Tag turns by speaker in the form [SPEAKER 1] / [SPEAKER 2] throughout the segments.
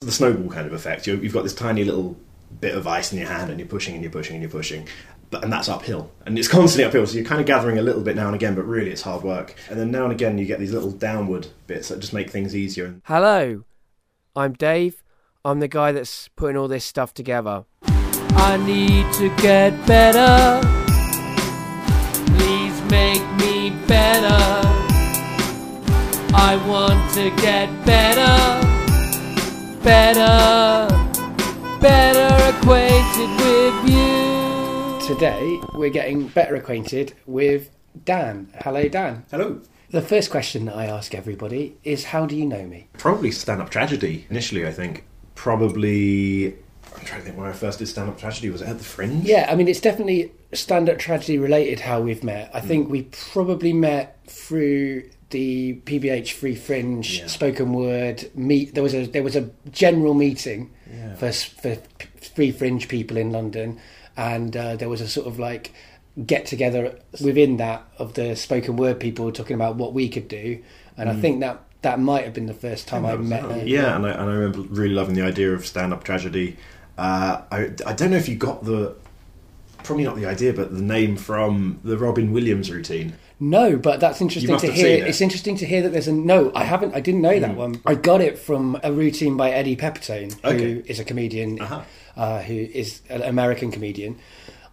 [SPEAKER 1] the snowball kind of effect. you you've got this tiny little bit of ice in your hand, and you're pushing and you're pushing and you're pushing. But, and that's uphill, and it's constantly uphill. So you're kind of gathering a little bit now and again, but really it's hard work. And then now and again you get these little downward bits that just make things easier.
[SPEAKER 2] Hello, I'm Dave. I'm the guy that's putting all this stuff together. I need to get better. Please make me better. I want to get better, better, better acquainted with you. Today, we're getting better acquainted with Dan. Hello, Dan.
[SPEAKER 1] Hello.
[SPEAKER 2] The first question that I ask everybody is How do you know me?
[SPEAKER 1] Probably stand up tragedy initially, I think. Probably. I'm trying to think when I first did stand up tragedy. Was it at the Fringe?
[SPEAKER 2] Yeah, I mean, it's definitely stand up tragedy related how we've met. I hmm. think we probably met through the PBH Free Fringe
[SPEAKER 1] Yeah.
[SPEAKER 2] spoken word meet. There was a there was a general meeting
[SPEAKER 1] Yeah.
[SPEAKER 2] for for Free Fringe people in London, and uh, there was a sort of like get together within that of the spoken word people talking about what we could do, and I think that that might have been the first time I, met. them.
[SPEAKER 1] Yeah, and I, and I remember really loving the idea of stand up tragedy. Uh, I, I don't know if you got the. Probably not the idea, but the name from the Robin Williams routine.
[SPEAKER 2] No, but that's interesting to hear. It's interesting to hear that there's a no. I haven't. I didn't know that
[SPEAKER 1] Mm.
[SPEAKER 2] one. I got it from a routine by Eddie Pepitone, who
[SPEAKER 1] Okay.
[SPEAKER 2] is a comedian,
[SPEAKER 1] Uh-huh.
[SPEAKER 2] uh, who is an American comedian,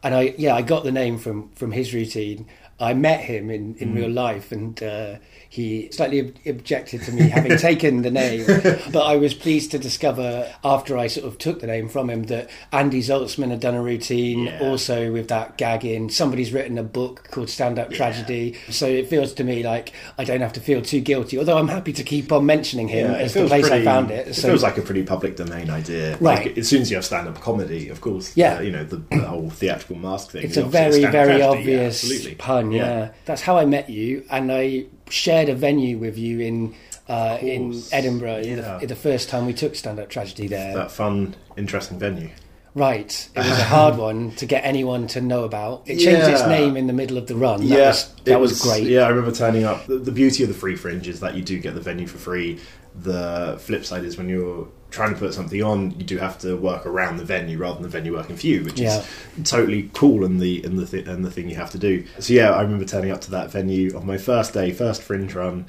[SPEAKER 2] and I yeah I got the name from from his routine. I met him in, in
[SPEAKER 1] Mm.
[SPEAKER 2] real life, and uh, he slightly ob- objected to me having taken the name. But I was pleased to discover after I sort of took the name from him that Andy Zaltzman had done a routine
[SPEAKER 1] Yeah.
[SPEAKER 2] also with that gag in. Somebody's written a book called Stand Up Tragedy, so it feels to me like I don't have to feel too guilty. Although I'm happy to keep on mentioning him
[SPEAKER 1] it
[SPEAKER 2] as the place
[SPEAKER 1] pretty-
[SPEAKER 2] I found it.
[SPEAKER 1] It
[SPEAKER 2] So
[SPEAKER 1] feels like a pretty public domain idea.
[SPEAKER 2] Right.
[SPEAKER 1] Like, as soon as you have stand up comedy, of course.
[SPEAKER 2] Yeah.
[SPEAKER 1] uh, you know, the, the whole theatrical mask thing.
[SPEAKER 2] it's a very, very
[SPEAKER 1] tragedy,
[SPEAKER 2] obvious pun. Yeah. that's how I met you, and I shared a venue with you in. Uh, in. Edinburgh,
[SPEAKER 1] Yeah.
[SPEAKER 2] the, the first time we took stand up tragedy there.
[SPEAKER 1] That fun, interesting venue.
[SPEAKER 2] Right, it was a hard one to get anyone to know about. It changed its name in the middle of the run. That
[SPEAKER 1] yeah,
[SPEAKER 2] was, that
[SPEAKER 1] it
[SPEAKER 2] was, great.
[SPEAKER 1] Yeah, I remember turning up. The, the beauty of the free fringe is that you do get the venue for free. The flip side is when you're trying to put something on, you do have to work around the venue rather than the venue working for you, which
[SPEAKER 2] Yeah.
[SPEAKER 1] is totally cool and the and the th- and the thing you have to do. So yeah, I remember turning up to that venue on my first day, first fringe run.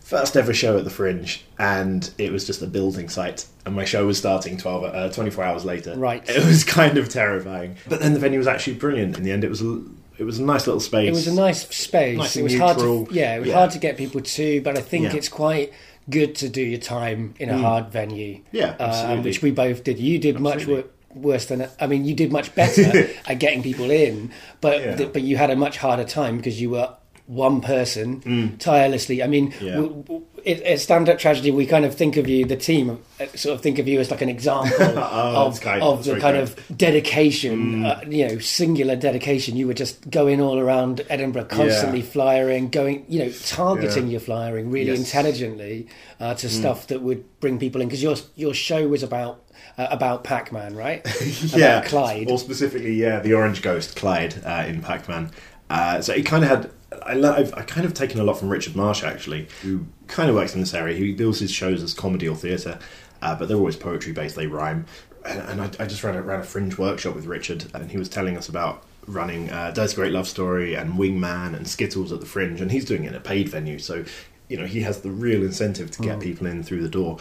[SPEAKER 1] First ever show at the Fringe, and it was just a building site, and my show was starting 12, uh, 24 hours later.
[SPEAKER 2] Right.
[SPEAKER 1] It was kind of terrifying. But then the venue was actually brilliant in the end. It was a, it was a nice little space.
[SPEAKER 2] It was a nice space.
[SPEAKER 1] Nice
[SPEAKER 2] it was hard to yeah, it was
[SPEAKER 1] Yeah.
[SPEAKER 2] hard to get people to, but I think
[SPEAKER 1] Yeah.
[SPEAKER 2] it's quite good to do your time in a hard venue.
[SPEAKER 1] Mm. Yeah,
[SPEAKER 2] uh, which we both did. You did much
[SPEAKER 1] Absolutely.
[SPEAKER 2] wor- worse than I mean, you did much better at getting people in, but
[SPEAKER 1] Yeah.
[SPEAKER 2] th- but you had a much harder time because you were one person tirelessly. I mean,
[SPEAKER 1] Mm. Yeah.
[SPEAKER 2] w- w- it, at stand up tragedy, we kind of think of you, the team, uh, sort of think of you as like an example
[SPEAKER 1] Oh,
[SPEAKER 2] of,
[SPEAKER 1] kind-
[SPEAKER 2] of the kind
[SPEAKER 1] kind. Mm.
[SPEAKER 2] of dedication, uh, you know, singular dedication. You were just going all around Edinburgh, constantly
[SPEAKER 1] Yeah.
[SPEAKER 2] flyering, going, you know, targeting
[SPEAKER 1] Yeah.
[SPEAKER 2] your flyering really
[SPEAKER 1] Yes. Mm.
[SPEAKER 2] intelligently uh, to stuff that would bring people in. Because your your show was about uh, about Pac Man, right?
[SPEAKER 1] yeah,
[SPEAKER 2] about Clyde.
[SPEAKER 1] Or specifically, yeah, the Orange Ghost, Clyde, uh, in Pac Man. Uh, so he kind of had. I, le- I've I kind of taken a lot from Richard Marsh, actually, who kind of works in this area. He builds his shows as comedy or theatre, uh, but they're always poetry based, they rhyme. And, and I, I just ran a, ran a fringe workshop with Richard, and he was telling us about running uh, Dirty Great Love Story and Wingman and Skittles at the Fringe, and he's doing it in a paid venue. So, you know, he has the real incentive to get people in through the door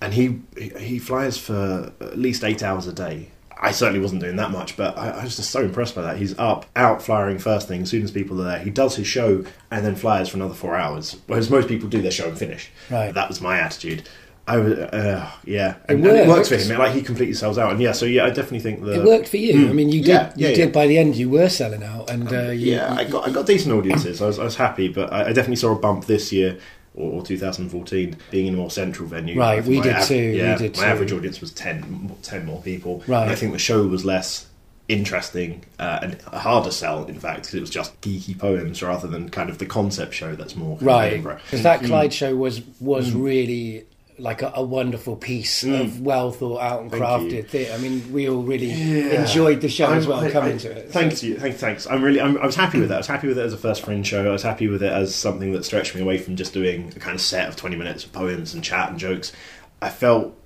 [SPEAKER 1] and he- he flies for at least eight hours a day. I certainly wasn't doing that much, but I, I was just so impressed by that. He's up, out flying first thing as soon as people are there. He does his show and then flies for another four hours, whereas most people do their show and finish.
[SPEAKER 2] Right.
[SPEAKER 1] That was my attitude. I was, uh, yeah,
[SPEAKER 2] It
[SPEAKER 1] and, and it works for him. Like he completely sells out, and yeah, so yeah, I definitely think that
[SPEAKER 2] it worked for you. I mean, you did.
[SPEAKER 1] Yeah,
[SPEAKER 2] you
[SPEAKER 1] yeah,
[SPEAKER 2] did
[SPEAKER 1] yeah.
[SPEAKER 2] by the end. You were selling out, and uh, you,
[SPEAKER 1] yeah, I got I got decent audiences. I was I was happy, but I, I definitely saw a bump this year or, or 2014 being in a more central venue.
[SPEAKER 2] Right, we did too, we
[SPEAKER 1] Yeah,
[SPEAKER 2] did
[SPEAKER 1] my
[SPEAKER 2] too.
[SPEAKER 1] average audience was 10, 10 more people.
[SPEAKER 2] Right.
[SPEAKER 1] and I think the show was less interesting uh, and harder sell, in fact, because it was just geeky poems rather than kind of the concept show that's more
[SPEAKER 2] right because that Clyde show was was really like a, a wonderful piece mm. of well thought out and
[SPEAKER 1] Thank
[SPEAKER 2] crafted theatre. I mean, we all really
[SPEAKER 1] Yeah.
[SPEAKER 2] enjoyed the show as
[SPEAKER 1] I'm-
[SPEAKER 2] well
[SPEAKER 1] I-
[SPEAKER 2] coming
[SPEAKER 1] I-
[SPEAKER 2] to it.
[SPEAKER 1] Thanks, you, thanks, thanks. I'm really, I'm, I was happy with that. I was happy with it as a first fringe show. I was happy with it as something that stretched me away from just doing a kind of set of 20 minutes of poems and chat and jokes. I felt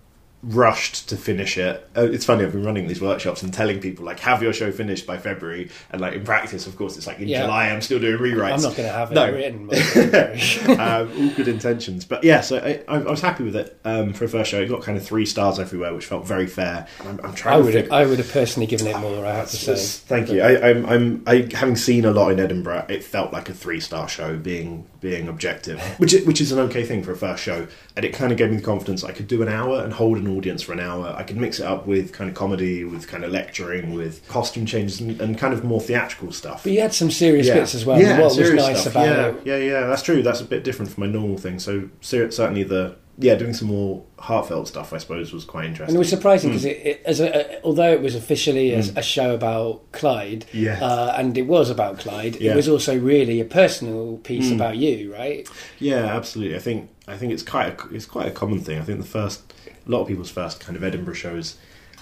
[SPEAKER 1] rushed to finish it. Uh, it's funny. I've been running these workshops and telling people like, have your show finished by February, and like in practice, of course, it's like in
[SPEAKER 2] Yeah.
[SPEAKER 1] July. I'm still doing rewrites.
[SPEAKER 2] I'm not going to have it
[SPEAKER 1] No.
[SPEAKER 2] written.
[SPEAKER 1] um, all good intentions, but yeah. So I, I, I was happy with it um, for a first show. It got kind of three stars everywhere, which felt very fair. I'm, I'm trying
[SPEAKER 2] I would
[SPEAKER 1] figure-
[SPEAKER 2] have, I would have personally given it more. I have to say.
[SPEAKER 1] Thank you. I, I'm, I'm, I, having seen a lot in Edinburgh, it felt like a three-star show, being being objective, which is, which is an okay thing for a first show, and it kind of gave me the confidence I could do an hour and hold an audience for an hour. I could mix it up with kind of comedy, with kind of lecturing, with costume changes, and, and kind of more theatrical stuff.
[SPEAKER 2] But you had some serious bits as well.
[SPEAKER 1] Yeah,
[SPEAKER 2] what was nice
[SPEAKER 1] stuff.
[SPEAKER 2] about
[SPEAKER 1] yeah,
[SPEAKER 2] it.
[SPEAKER 1] Yeah, yeah, that's true. That's a bit different from my normal thing. So certainly the yeah, doing some more heartfelt stuff, I suppose, was quite interesting.
[SPEAKER 2] And it was surprising because it, it, as a, although it was officially a, a show about Clyde,
[SPEAKER 1] Yeah.
[SPEAKER 2] uh, and it was about Clyde,
[SPEAKER 1] Yeah.
[SPEAKER 2] it was also really a personal piece
[SPEAKER 1] Mm.
[SPEAKER 2] about you, right?
[SPEAKER 1] Yeah, absolutely. I think I think it's quite a, it's quite a common thing. I think the first a lot of people's first kind of Edinburgh shows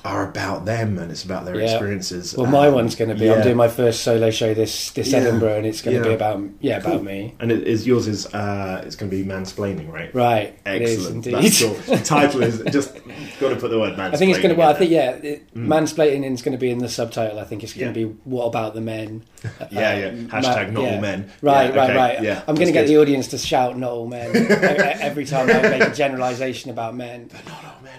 [SPEAKER 1] are about them and it's about their
[SPEAKER 2] Yeah.
[SPEAKER 1] experiences.
[SPEAKER 2] Well, my
[SPEAKER 1] Um,
[SPEAKER 2] one's going to be.
[SPEAKER 1] yeah.
[SPEAKER 2] I'm doing my first solo show this this
[SPEAKER 1] Yeah.
[SPEAKER 2] Edinburgh, and it's going to be about yeah
[SPEAKER 1] Cool.
[SPEAKER 2] about me.
[SPEAKER 1] and it is yours is uh, it's going to be mansplaining, right?
[SPEAKER 2] Right,
[SPEAKER 1] Excellent. That's cool. The title is just got to put the word mansplaining.
[SPEAKER 2] I think it's going to. Well, I think yeah, it, mansplaining is going to be in the subtitle. I think it's going to be what about the men?
[SPEAKER 1] Yeah, yeah.
[SPEAKER 2] Um,
[SPEAKER 1] Hashtag not all men.
[SPEAKER 2] Right, right, right.
[SPEAKER 1] Yeah,
[SPEAKER 2] I'm going to get
[SPEAKER 1] good.
[SPEAKER 2] the audience to shout "not all men" every time I make a generalisation about men.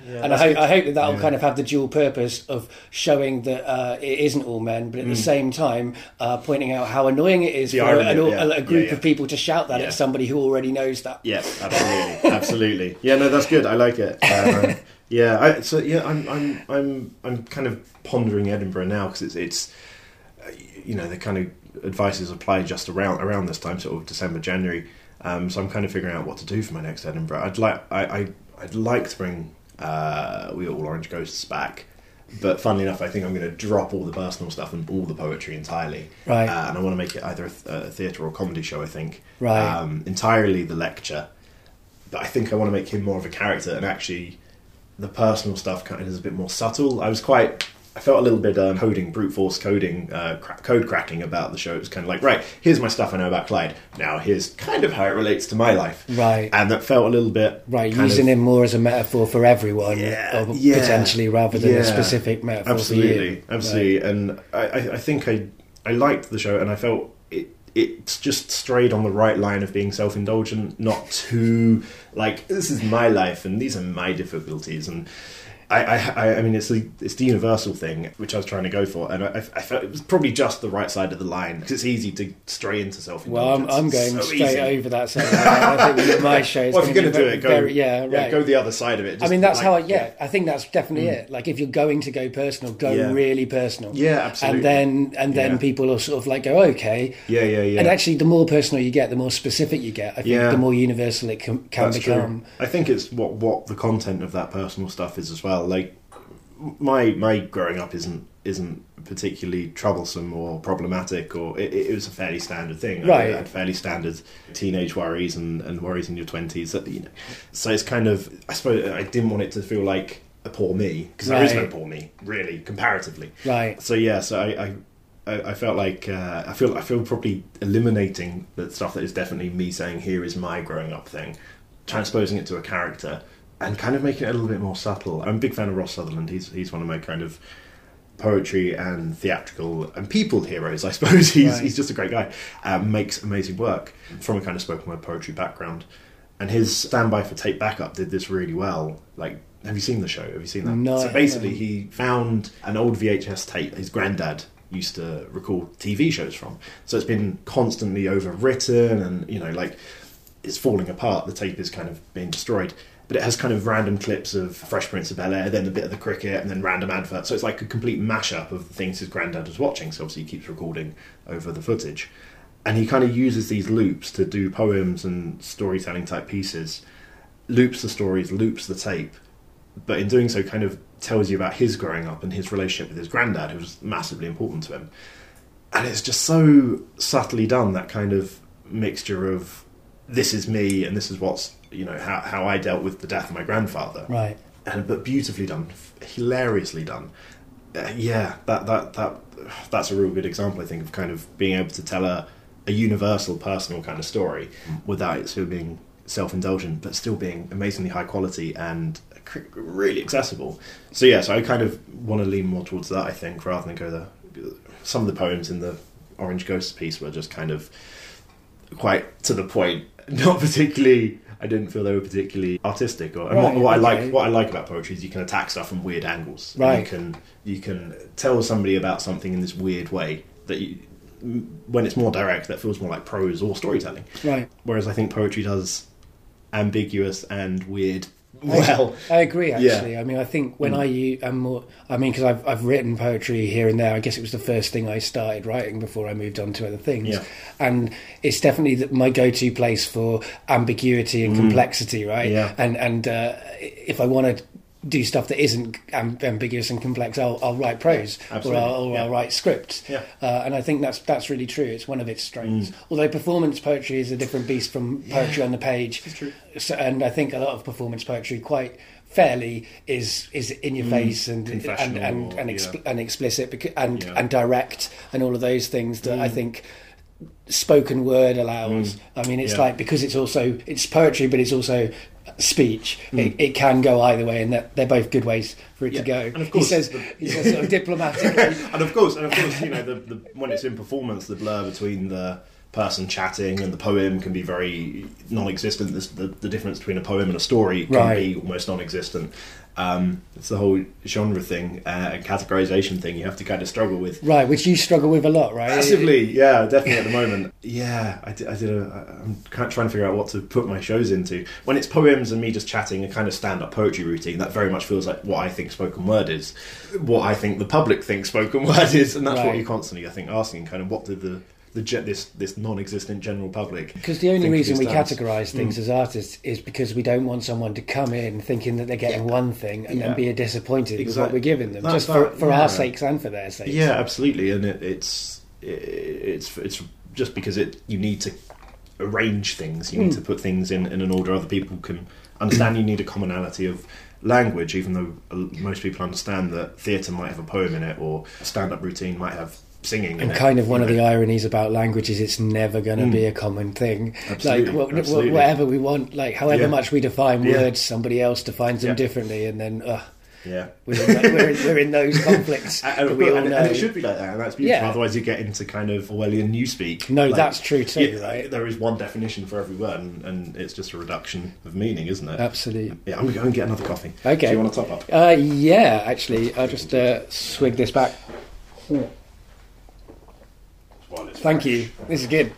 [SPEAKER 1] Yeah,
[SPEAKER 2] and I hope. I hope that that'll
[SPEAKER 1] Yeah.
[SPEAKER 2] kind of have the dual purpose of showing that uh, it isn't all men, but at
[SPEAKER 1] Mm.
[SPEAKER 2] the same time uh, pointing out how annoying it is
[SPEAKER 1] The
[SPEAKER 2] for
[SPEAKER 1] irony
[SPEAKER 2] an,
[SPEAKER 1] of-
[SPEAKER 2] a,
[SPEAKER 1] yeah.
[SPEAKER 2] a group
[SPEAKER 1] Yeah, yeah.
[SPEAKER 2] of people to shout that
[SPEAKER 1] Yeah.
[SPEAKER 2] at somebody who already knows that.
[SPEAKER 1] Yeah, absolutely, absolutely. Yeah, no, that's good. I like it. Uh, yeah, I, so yeah, I'm, I'm, I'm, I'm kind of pondering Edinburgh now because it's, it's, uh, you know, the kind of advice is applied just around around this time, sort of December, January. Um, so I'm kind of figuring out what to do for my next Edinburgh. I'd like, I, I I'd like to bring uh, We Are All Orange Ghosts back. But funnily enough, I think I'm going to drop all the personal stuff and all the poetry entirely.
[SPEAKER 2] Right.
[SPEAKER 1] Uh, and I want to make it either a, th- a theatre or comedy show, I think.
[SPEAKER 2] Right.
[SPEAKER 1] Um, entirely the lecture. But I think I want to make him more of a character and actually the personal stuff kind of is a bit more subtle. I was quite. I felt a little bit um, coding, brute force coding, uh, cra- code cracking about the show. It was kind of like, right, here's my stuff I know about Clyde. Now here's kind of how it relates to my life.
[SPEAKER 2] Right.
[SPEAKER 1] And that felt a little bit.
[SPEAKER 2] Right, using
[SPEAKER 1] of-
[SPEAKER 2] him more as a metaphor for everyone,
[SPEAKER 1] Yeah, yeah,
[SPEAKER 2] potentially rather than
[SPEAKER 1] yeah.
[SPEAKER 2] a specific metaphor for
[SPEAKER 1] absolutely,
[SPEAKER 2] you.
[SPEAKER 1] absolutely. And I, I, I think I, I liked the show, and I felt it. It's just strayed on the right line of being self-indulgent, not too like this is my life and these are my difficulties. And I, I, I- mean, it's the it's the universal thing which I was trying to go for, and I, I felt it was probably just the right side of the line because it's easy to stray into self-indulgence.
[SPEAKER 2] Well, I'm. I'm going
[SPEAKER 1] So
[SPEAKER 2] straight
[SPEAKER 1] easy.
[SPEAKER 2] over that. side. I think that my show is
[SPEAKER 1] Well, if
[SPEAKER 2] going
[SPEAKER 1] you're
[SPEAKER 2] to
[SPEAKER 1] going to do
[SPEAKER 2] very,
[SPEAKER 1] it, go
[SPEAKER 2] very- yeah, right.
[SPEAKER 1] go the other side of it.
[SPEAKER 2] I mean, that's
[SPEAKER 1] like-
[SPEAKER 2] how I, yeah, I think that's definitely it. Like, if you're going to go personal, go
[SPEAKER 1] Mm. Yeah.
[SPEAKER 2] really personal.
[SPEAKER 1] Yeah, absolutely.
[SPEAKER 2] And then, and then
[SPEAKER 1] Yeah.
[SPEAKER 2] people are sort of like go, okay.
[SPEAKER 1] Yeah, yeah, yeah.
[SPEAKER 2] And actually, the more personal you get, the more specific you get. I think
[SPEAKER 1] Yeah.
[SPEAKER 2] the more universal it can, can become.
[SPEAKER 1] True. I think it's what what the content of that personal stuff is as well. Like my my growing up isn't isn't particularly troublesome or problematic, or it, it was a fairly standard thing. I
[SPEAKER 2] Right.
[SPEAKER 1] had fairly standard teenage worries and, and worries in your twenties. You know, so it's kind of I suppose I didn't want it to feel like a poor me because there is no poor me really comparatively.
[SPEAKER 2] Right.
[SPEAKER 1] So yeah, so I. I I I felt like uh, I feel I feel probably eliminating the stuff that is definitely me saying here is my growing up thing, transposing it to a character, and kind of making it a little bit more subtle. I'm a big fan of Ross Sutherland. He's he's one of my kind of poetry and theatrical and people heroes. I suppose he's
[SPEAKER 2] Right.
[SPEAKER 1] he's just a great guy. Um, makes amazing work from a kind of spoken word poetry background, and his standby for tape backup did this really well. Like, have you seen the show? Have you seen that?
[SPEAKER 2] No,
[SPEAKER 1] So basically, he found an old VHS tape. His granddad used to record TV shows from. So it's been constantly overwritten, and you know, like it's falling apart. The tape is kind of being destroyed. But it has kind of random clips of Fresh Prince of Bel Air, then a bit of the cricket, and then random adverts. So it's like a complete mashup of the things his granddad was watching. So obviously he keeps recording over the footage. And he kind of uses these loops to do poems and storytelling type pieces, loops the stories, loops the tape, but in doing so, kind of tells you about his growing up and his relationship with his granddad, who was massively important to him. And it's just so subtly done that kind of mixture of this is me and this is what's you know how how I dealt with the death of my grandfather,
[SPEAKER 2] Right.
[SPEAKER 1] and but beautifully done, hilariously done. Uh, yeah, that that that that's a real good example, I think, of kind of being able to tell a a universal, personal kind of story without it sort of being self-indulgent, but still being amazingly high quality and really accessible. So yeah, so I kind of want to lean more towards that. I think rather than go the some of the poems in the Orange Ghost piece were just kind of quite to the point, not particularly. I didn't feel they were particularly artistic. Or and what,
[SPEAKER 2] Right,
[SPEAKER 1] what I
[SPEAKER 2] okay.
[SPEAKER 1] like, what I like about poetry is you can attack stuff from weird angles.
[SPEAKER 2] Right.
[SPEAKER 1] You can you can tell somebody about something in this weird way that you, when it's more direct, that feels more like prose or storytelling.
[SPEAKER 2] Right.
[SPEAKER 1] Whereas I think poetry does ambiguous and weird well.
[SPEAKER 2] I agree.
[SPEAKER 1] Yeah.
[SPEAKER 2] Actually, I mean, I think when
[SPEAKER 1] Mm.
[SPEAKER 2] I am more, I mean, because I've I've written poetry here and there. I guess it was the first thing I started writing before I moved on to other things.
[SPEAKER 1] Yeah.
[SPEAKER 2] And it's definitely the, my go-to place for ambiguity and complexity, right?
[SPEAKER 1] Mm. Yeah.
[SPEAKER 2] And and uh, if I want to do stuff that isn't am- ambiguous and complex, I'll, I'll write prose or. I'll, or
[SPEAKER 1] Yeah.
[SPEAKER 2] I'll write scripts.
[SPEAKER 1] Yeah.
[SPEAKER 2] Uh, and I think that's that's really true. It's one of its strengths. Although performance poetry is a different beast from poetry on the page.
[SPEAKER 1] true.
[SPEAKER 2] So, and I think a lot of performance poetry quite fairly is is in your face and and and and,
[SPEAKER 1] yeah.
[SPEAKER 2] and explicit beca- and
[SPEAKER 1] Yeah.
[SPEAKER 2] and direct and all of those things that I think spoken word allows. I mean, it's
[SPEAKER 1] Yeah.
[SPEAKER 2] like because it's also it's poetry, but it's also speech. Hmm. It, it can go either way, and that they're both good ways for it
[SPEAKER 1] Yeah.
[SPEAKER 2] to go.
[SPEAKER 1] And of course
[SPEAKER 2] he says
[SPEAKER 1] the-
[SPEAKER 2] he says sort of diplomatically.
[SPEAKER 1] and of course, and of course, you know, the, the, when it's in performance, the blur between the person chatting and the poem can be very non-existent. The, the difference between a poem and a story can
[SPEAKER 2] Right.
[SPEAKER 1] be almost non-existent. Um, it's the whole genre thing uh, and categorization thing. You have to kind of struggle with.
[SPEAKER 2] Right, which you struggle with a lot, right?
[SPEAKER 1] Massively, yeah, definitely at the moment. Yeah, I did. I did a, I'm kind of trying to figure out what to put my shows into. When it's poems and me just chatting, a kind of stand-up poetry routine, that very much feels like what I think spoken word is, what I think the public thinks spoken word is, and that's what you're constantly, I think, asking. Kind of what did the the this this non-existent general public?
[SPEAKER 2] Because the only reason we categorise
[SPEAKER 1] Hmm.
[SPEAKER 2] things as artists is because we don't want someone to come in thinking that they're getting
[SPEAKER 1] Yeah.
[SPEAKER 2] one thing and
[SPEAKER 1] Yeah.
[SPEAKER 2] then be disappointed with what we're giving them,
[SPEAKER 1] That's
[SPEAKER 2] just for,
[SPEAKER 1] that,
[SPEAKER 2] for
[SPEAKER 1] yeah.
[SPEAKER 2] our sakes and for their sakes.
[SPEAKER 1] Yeah, absolutely, and it, it's it, it's it's just because it you need to arrange things, you need
[SPEAKER 2] Mm.
[SPEAKER 1] to put things in, in an order other people can understand. You need a commonality of language, even though uh, most people understand that theatre might have a poem in it, or stand-up routine might have singing. in
[SPEAKER 2] And
[SPEAKER 1] it,
[SPEAKER 2] kind of one
[SPEAKER 1] you
[SPEAKER 2] of the ironies about language is it's never going to
[SPEAKER 1] Mm.
[SPEAKER 2] be a common thing.
[SPEAKER 1] Absolutely,
[SPEAKER 2] like wha- wha-
[SPEAKER 1] absolutely.
[SPEAKER 2] whatever we want, like however
[SPEAKER 1] Yeah.
[SPEAKER 2] much we define
[SPEAKER 1] Yeah.
[SPEAKER 2] words, somebody else defines them
[SPEAKER 1] Yeah.
[SPEAKER 2] differently, and then uh,
[SPEAKER 1] yeah.
[SPEAKER 2] we're, in, we're, in, we're in those conflicts
[SPEAKER 1] And,
[SPEAKER 2] that we all
[SPEAKER 1] and-
[SPEAKER 2] know.
[SPEAKER 1] and it should be like that, and that's beautiful.
[SPEAKER 2] Yeah.
[SPEAKER 1] Otherwise, you get into kind of Orwellian newspeak.
[SPEAKER 2] No,
[SPEAKER 1] Like,
[SPEAKER 2] that's true too,
[SPEAKER 1] yeah,
[SPEAKER 2] right?
[SPEAKER 1] There is one definition for every word, and, and it's just a reduction of meaning, isn't it?
[SPEAKER 2] Absolutely.
[SPEAKER 1] Yeah, I'm going to go and get another coffee.
[SPEAKER 2] Okay.
[SPEAKER 1] Do you want to top up?
[SPEAKER 2] Uh, yeah, actually, I'll just uh, swig this back.
[SPEAKER 1] While it's
[SPEAKER 2] Thank
[SPEAKER 1] fresh.
[SPEAKER 2] you. This is good.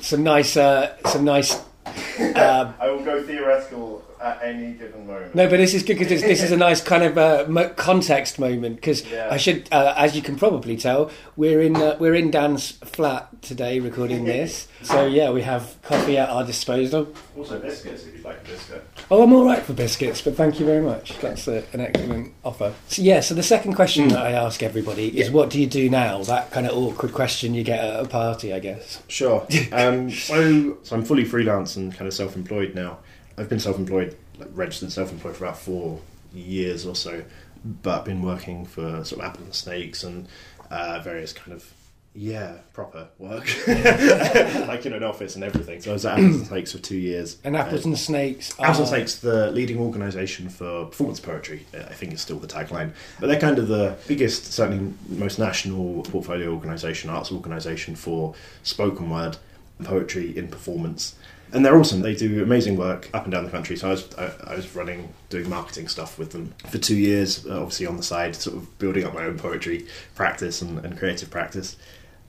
[SPEAKER 2] Some nice, uh, some nice. Um,
[SPEAKER 1] I will go theoretical at any given moment.
[SPEAKER 2] no, but this is good because this is a nice kind of uh, context moment. Because
[SPEAKER 1] Yeah.
[SPEAKER 2] I should, uh, as you can probably tell, we're in uh, we're in Dan's flat today recording this. So yeah, we have coffee at our disposal.
[SPEAKER 1] Also biscuits, if you'd like a biscuit.
[SPEAKER 2] Oh, I'm all right for biscuits, but thank you very much. That's a, an excellent offer. So, yeah, so the second question that I ask everybody is, "What do you do now?" That kind of awkward question you get at a party, I guess.
[SPEAKER 1] Sure. Um, so, so I'm fully freelance and kind of self-employed now. I've been self-employed, like registered self-employed for about four years or so, but been working for sort of Apples and Snakes and uh, various kind of yeah proper work, like in an office and everything. So I was at Apples and Snakes for two years.
[SPEAKER 2] And apples and snakes.
[SPEAKER 1] Apples and Snakes, the leading organisation for performance poetry, uh, I think is still the tagline. But they're kind of the biggest, certainly most national portfolio organisation, arts organisation for spoken word poetry in performance. And they're awesome. They do amazing work up and down the country. So I was I, I was running, doing marketing stuff with them for two years. Uh, obviously on the side, sort of building up my own poetry practice and, and creative practice.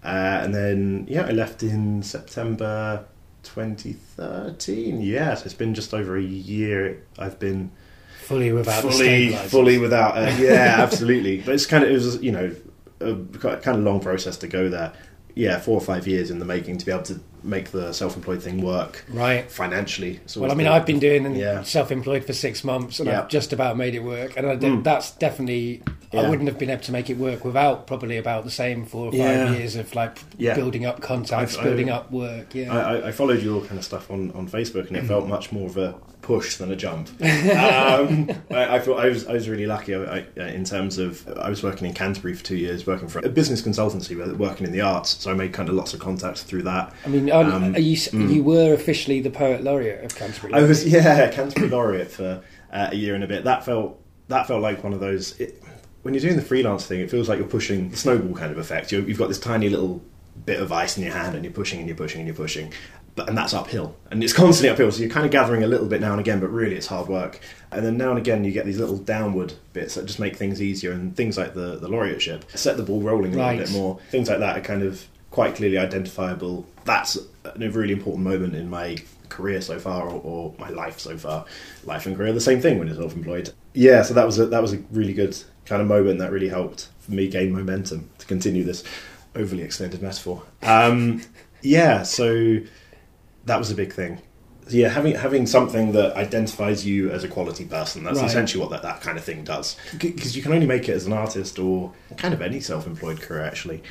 [SPEAKER 1] Uh, and then yeah, I left in September 2013. Yes, it's been just over a year. I've been
[SPEAKER 2] fully without
[SPEAKER 1] fully fully without. Uh, yeah, absolutely. But it's kind of it was you know a kind of long process to go there. Yeah, four or five years in the making to be able to make the self-employed thing work
[SPEAKER 2] right.
[SPEAKER 1] financially. So
[SPEAKER 2] Well, I mean,
[SPEAKER 1] been-
[SPEAKER 2] I've been doing
[SPEAKER 1] Yeah.
[SPEAKER 2] self-employed for six months, and
[SPEAKER 1] Yeah.
[SPEAKER 2] I've just about made it work. And I did,
[SPEAKER 1] Mm.
[SPEAKER 2] that's definitely I wouldn't have been able to make it work without probably about the same four or five
[SPEAKER 1] Yeah.
[SPEAKER 2] years of like
[SPEAKER 1] Yeah.
[SPEAKER 2] building up contacts,
[SPEAKER 1] I've- I-
[SPEAKER 2] building up work. Yeah,
[SPEAKER 1] I, I- I followed your kind of stuff on, on Facebook,
[SPEAKER 2] Mm.
[SPEAKER 1] and it felt much more of a push than a jump. Um, I, I thought I was I was really lucky I, I, in terms of I was working in Canterbury for two years, working for a business consultancy, working in the arts. So I made kind of lots of contacts through that.
[SPEAKER 2] I mean, are,
[SPEAKER 1] um,
[SPEAKER 2] are you you were officially the poet laureate of Canterbury.
[SPEAKER 1] I was yeah Canterbury laureate for uh, a year and a bit. That felt that felt like one of those. It, when you're doing the freelance thing, it feels like you're pushing the snowball kind of effect. you you've got this tiny little bit of ice in your hand, and you're pushing and you're pushing and you're pushing, but and that's uphill, and it's constantly uphill. So you're kind of gathering a little bit now and again, but really it's hard work. And then now and again, you get these little downward bits that just make things easier, and things like the the laureateship set the ball rolling a
[SPEAKER 2] Right.
[SPEAKER 1] little bit more. Things like that are kind of quite clearly identifiable. That's a really important moment in my career so far, or, or my life so far. Life and career, the same thing when you're self-employed. Yeah, so that was a, that was a really good kind of moment that really helped for me gain momentum to continue this overly extended metaphor. Um, yeah, so that was a big thing. So yeah, having having something that identifies you as a quality person. That's
[SPEAKER 2] Right.
[SPEAKER 1] essentially what that, that kind of thing does. Because you can only make it as an artist or kind of any self-employed career actually,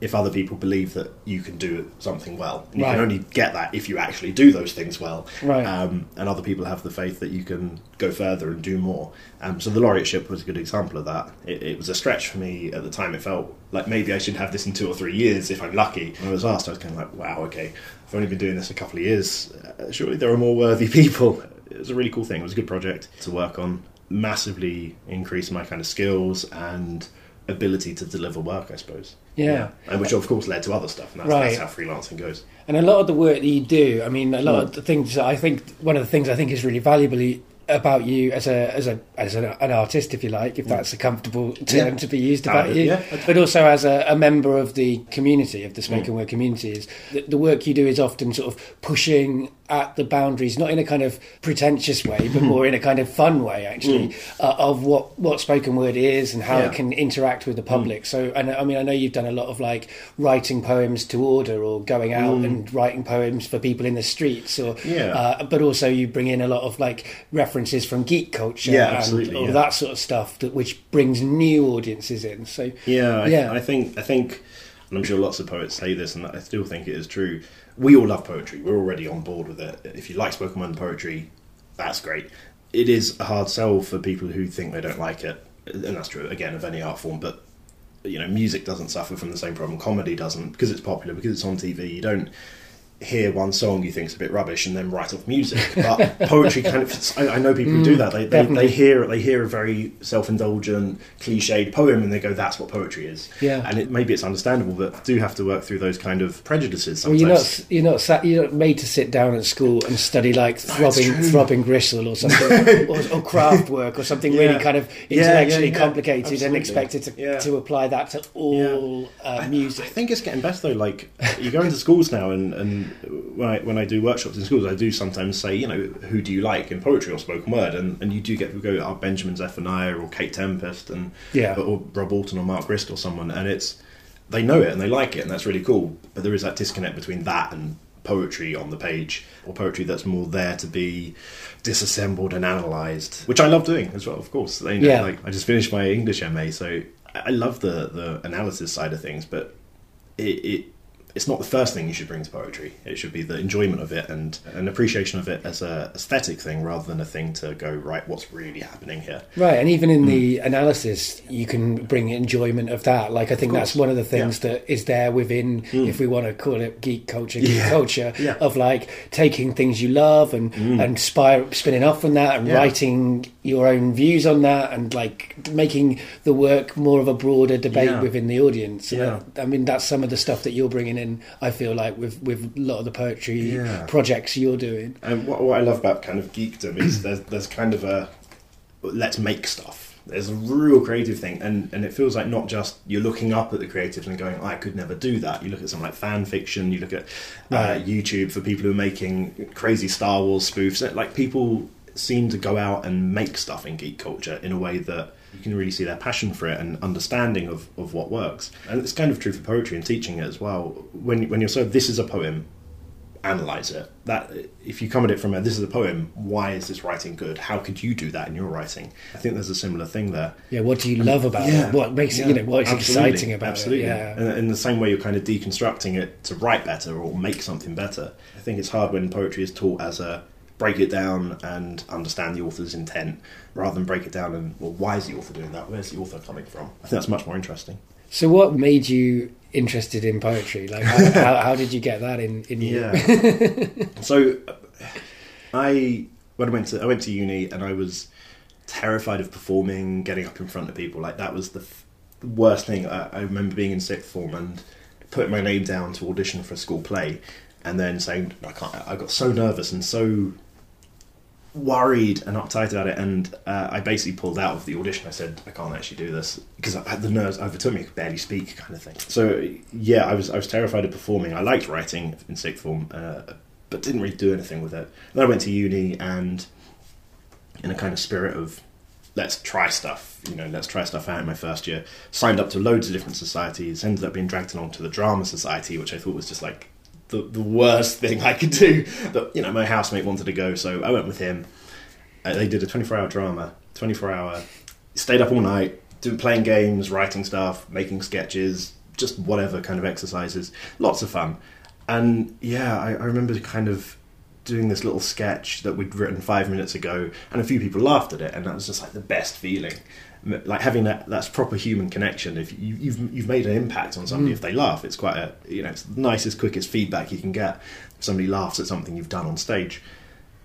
[SPEAKER 1] if other people believe that you can do something well. And you can only get that if you actually do those things well.
[SPEAKER 2] Right.
[SPEAKER 1] Um, and other people have the faith that you can go further and do more. Um, so the laureateship was a good example of that. It, it was a stretch for me at the time. It felt like maybe I should have this in two or three years if I'm lucky. When I was asked, I was kind of like, wow, okay, I've only been doing this a couple of years. Uh, surely there are more worthy people. It was a really cool thing. It was a good project to work on. Massively increased my kind of skills and ability to deliver work, I suppose.
[SPEAKER 2] Yeah.
[SPEAKER 1] And which of course led to other stuff, and that's,
[SPEAKER 2] Right.
[SPEAKER 1] that's how freelancing goes.
[SPEAKER 2] And a lot of the work that you do, I mean, a lot
[SPEAKER 1] Mm.
[SPEAKER 2] of the things that I think one of the things I think is really valuable about you as a as a as an, an artist, if you like, if that's a comfortable term
[SPEAKER 1] Mm. Yeah.
[SPEAKER 2] to be used
[SPEAKER 1] Uh,
[SPEAKER 2] about you,
[SPEAKER 1] yeah.
[SPEAKER 2] but also as a, a member of the community of the
[SPEAKER 1] Mm.
[SPEAKER 2] spoken word community, is the, the work you do is often sort of pushing at the boundaries, not in a kind of pretentious way, but more in a kind of fun way, actually, uh, of what what spoken word is and how
[SPEAKER 1] Mm. Yeah.
[SPEAKER 2] it can interact with the public. So, and I mean, I know you've done a lot of like writing poems to order or going out and writing poems for people in the streets, or
[SPEAKER 1] Mm. Yeah.
[SPEAKER 2] uh, but also you bring in a lot of like references from geek culture
[SPEAKER 1] Yeah,
[SPEAKER 2] and
[SPEAKER 1] absolutely,
[SPEAKER 2] all
[SPEAKER 1] yeah.
[SPEAKER 2] that sort of stuff that which brings new audiences in. So,
[SPEAKER 1] Yeah, I,
[SPEAKER 2] Yeah.
[SPEAKER 1] I think I think, and I'm sure lots of poets say this, and I still think it is true. We all love poetry. We're already on board with it. If you like spoken word poetry, that's great. It is a hard sell for people who think they don't like it, and that's true again of any art form. But you know, music doesn't suffer from the same problem. Comedy doesn't because it's popular because it's on TV. You don't hear one song you think's is a bit rubbish and then write off music. But poetry kind of I, I know people who do that. They, they, they hear they hear a very self indulgent, cliched poem and they go, That's what poetry is.
[SPEAKER 2] Yeah.
[SPEAKER 1] And it, maybe it's understandable, but do have to work through those kind of prejudices
[SPEAKER 2] well, you're not you're not sat, you're not made to sit down at school and study like throbbing throbbing gristle or something, or, or Kraftwerk or something
[SPEAKER 1] Yeah.
[SPEAKER 2] really kind of intellectually
[SPEAKER 1] yeah, yeah.
[SPEAKER 2] complicated and
[SPEAKER 1] Absolutely.
[SPEAKER 2] expected to to apply that to all uh,
[SPEAKER 1] I
[SPEAKER 2] music.
[SPEAKER 1] think it's getting better though. Like you go into schools now, and, and when I when I do workshops in schools, I do sometimes say, you know, who do you like in poetry or spoken word, and, and you do get people go, oh, Benjamin Zephaniah or Kate Tempest, and
[SPEAKER 2] Yeah.
[SPEAKER 1] or Rob Auton or Mark Grist or someone, and it's they know it and they like it, and that's really cool. But there is that disconnect between that and poetry on the page, or poetry that's more there to be disassembled and analysed, which I love doing as well. Of course, know,
[SPEAKER 2] Yeah.
[SPEAKER 1] like I just finished my English MA, so I I love the the analysis side of things, but it, it it's not the first thing you should bring to poetry. It should be the enjoyment of it and an appreciation of it as a aesthetic thing rather than a thing to go right. What's really happening here?
[SPEAKER 2] Right, and even in the mm. analysis, you can bring enjoyment of that. Like I think that's one of the things that is there within, mm. if we want to call it geek culture, geek.
[SPEAKER 1] Yeah.
[SPEAKER 2] culture,
[SPEAKER 1] Yeah.
[SPEAKER 2] of like taking things you love and mm. and spir- spinning off from that and
[SPEAKER 1] Yeah.
[SPEAKER 2] writing your own views on that and like making the work more of a broader debate
[SPEAKER 1] Yeah.
[SPEAKER 2] within the audience.
[SPEAKER 1] Yeah.
[SPEAKER 2] I, I mean, that's some of the stuff that you're bringing in. I feel like with with a lot of the poetry
[SPEAKER 1] Yeah.
[SPEAKER 2] projects you're doing.
[SPEAKER 1] And what, what I love about kind of geekdom is there's there's kind of a let's make stuff. There's a real creative thing, and, and it feels like not just you're looking up at the creatives and going, I could never do that. You look at something like fan fiction, you look at uh,
[SPEAKER 2] Right.
[SPEAKER 1] YouTube for people who are making crazy Star Wars spoofs. Like people seem to go out and make stuff in geek culture in a way that you can really see their passion for it and understanding of, of what works. And it's kind of true for poetry and teaching it as well. When when you're so this is a poem, analyze it. That if you come at it from a this is a poem, why is this writing good? How could you do that in your writing? I think there's a similar thing there.
[SPEAKER 2] Yeah, what do you love about
[SPEAKER 1] Yeah,
[SPEAKER 2] it? What makes it, you know, what's exciting about
[SPEAKER 1] absolutely.
[SPEAKER 2] it? Yeah.
[SPEAKER 1] And in the same way, you're kind of deconstructing it to write better or make something better. I think it's hard when poetry is taught as a break it down and understand the author's intent rather than break it down and well, why is the author doing that? Where's the author coming from? I think that's much more interesting.
[SPEAKER 2] So, what made you interested in poetry? Like, how, how, how did you get that in, in you?
[SPEAKER 1] Yeah. so, uh, I when I went to I went to uni and I was terrified of performing, getting up in front of people. Like that was the, f- the worst thing. I, I remember being in sixth form and putting my name down to audition for a school play, and then saying I can't. I got so nervous and so worried and uptight about it, and uh, I basically pulled out of the audition. I said I can't actually do this because the nerves overtook me. I could barely speak, kind of thing. So yeah, I was I was terrified of performing. I liked writing in sixth form, uh, but didn't really do anything with it. Then I went to uni and, in a kind of spirit of let's try stuff, you know, let's try stuff out in my first year. Signed up to loads of different societies. Ended up being dragged along to the drama society, which I thought was just like the, the worst thing I could do. But you know, my housemate wanted to go, so I went with him. Uh, they did a 24 hour drama, 24 hour, stayed up all night, doing playing games, writing stuff, making sketches, just whatever kind of exercises. Lots of fun. And yeah, I, I remember kind of doing this little sketch that we'd written five minutes ago, and a few people laughed at it, and that was just like the best feeling. Like having that that's proper human connection. If you, you've you've made an impact on somebody,
[SPEAKER 2] Mm.
[SPEAKER 1] if they laugh, it's quite a you know it's the nicest, quickest feedback you can get. If somebody laughs at something you've done on stage.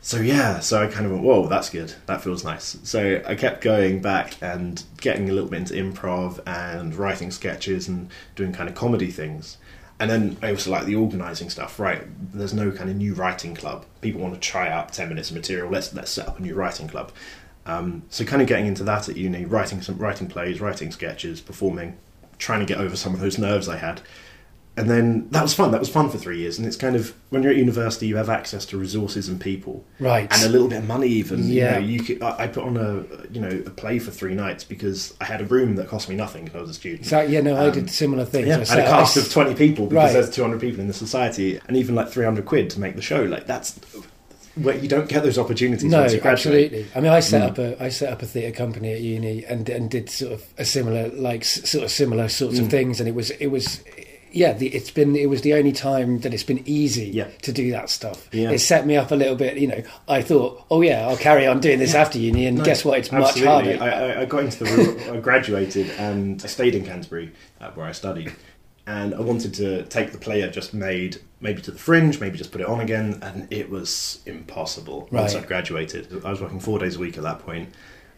[SPEAKER 1] So yeah, so I kind of went, whoa, that's good. That feels nice. So I kept going back and getting a little bit into improv and writing sketches and doing kind of comedy things. And then I also like the organising stuff. Right, there's no kind of new writing club. People want to try out ten minutes of material. Let's let's set up a new writing club. Um, so kind of getting into that at uni, writing some writing plays, writing sketches, performing, trying to get over some of those nerves I had and then that was fun. That was fun for three years. And it's kind of when you're at university, you have access to resources and people,
[SPEAKER 2] Right.
[SPEAKER 1] and a little bit of money. Even
[SPEAKER 2] Yeah.
[SPEAKER 1] you, know, you could, I, I put on a you know a play for three nights because I had a room that cost me nothing because I was a student.
[SPEAKER 2] So, yeah, no, I
[SPEAKER 1] Um,
[SPEAKER 2] did similar things.
[SPEAKER 1] Yeah,
[SPEAKER 2] I
[SPEAKER 1] I had a
[SPEAKER 2] I
[SPEAKER 1] cast of twenty people because
[SPEAKER 2] Right.
[SPEAKER 1] there's two hundred people in the society, and even like three hundred quid to make the show. Like that's where you don't get those opportunities.
[SPEAKER 2] No, absolutely. I mean, I set
[SPEAKER 1] Mm.
[SPEAKER 2] up a I set up a theatre company at uni and and did sort of a similar like sort of similar sorts of
[SPEAKER 1] Mm.
[SPEAKER 2] things, and it was it was. Yeah, the, it's been it was the only time that it's been easy
[SPEAKER 1] Yeah.
[SPEAKER 2] to do that stuff.
[SPEAKER 1] Yeah.
[SPEAKER 2] It set me up a little bit. You know, I thought, oh yeah, I'll carry on doing this after uni, and
[SPEAKER 1] No,
[SPEAKER 2] guess what? It's much harder.
[SPEAKER 1] I, I, I got into the room, I graduated, and I stayed in Canterbury, uh, where I studied. And I wanted to take the play I just made, maybe to the fringe, maybe just put it on again, and it was impossible once I'd graduated. I was working four days a week at that point.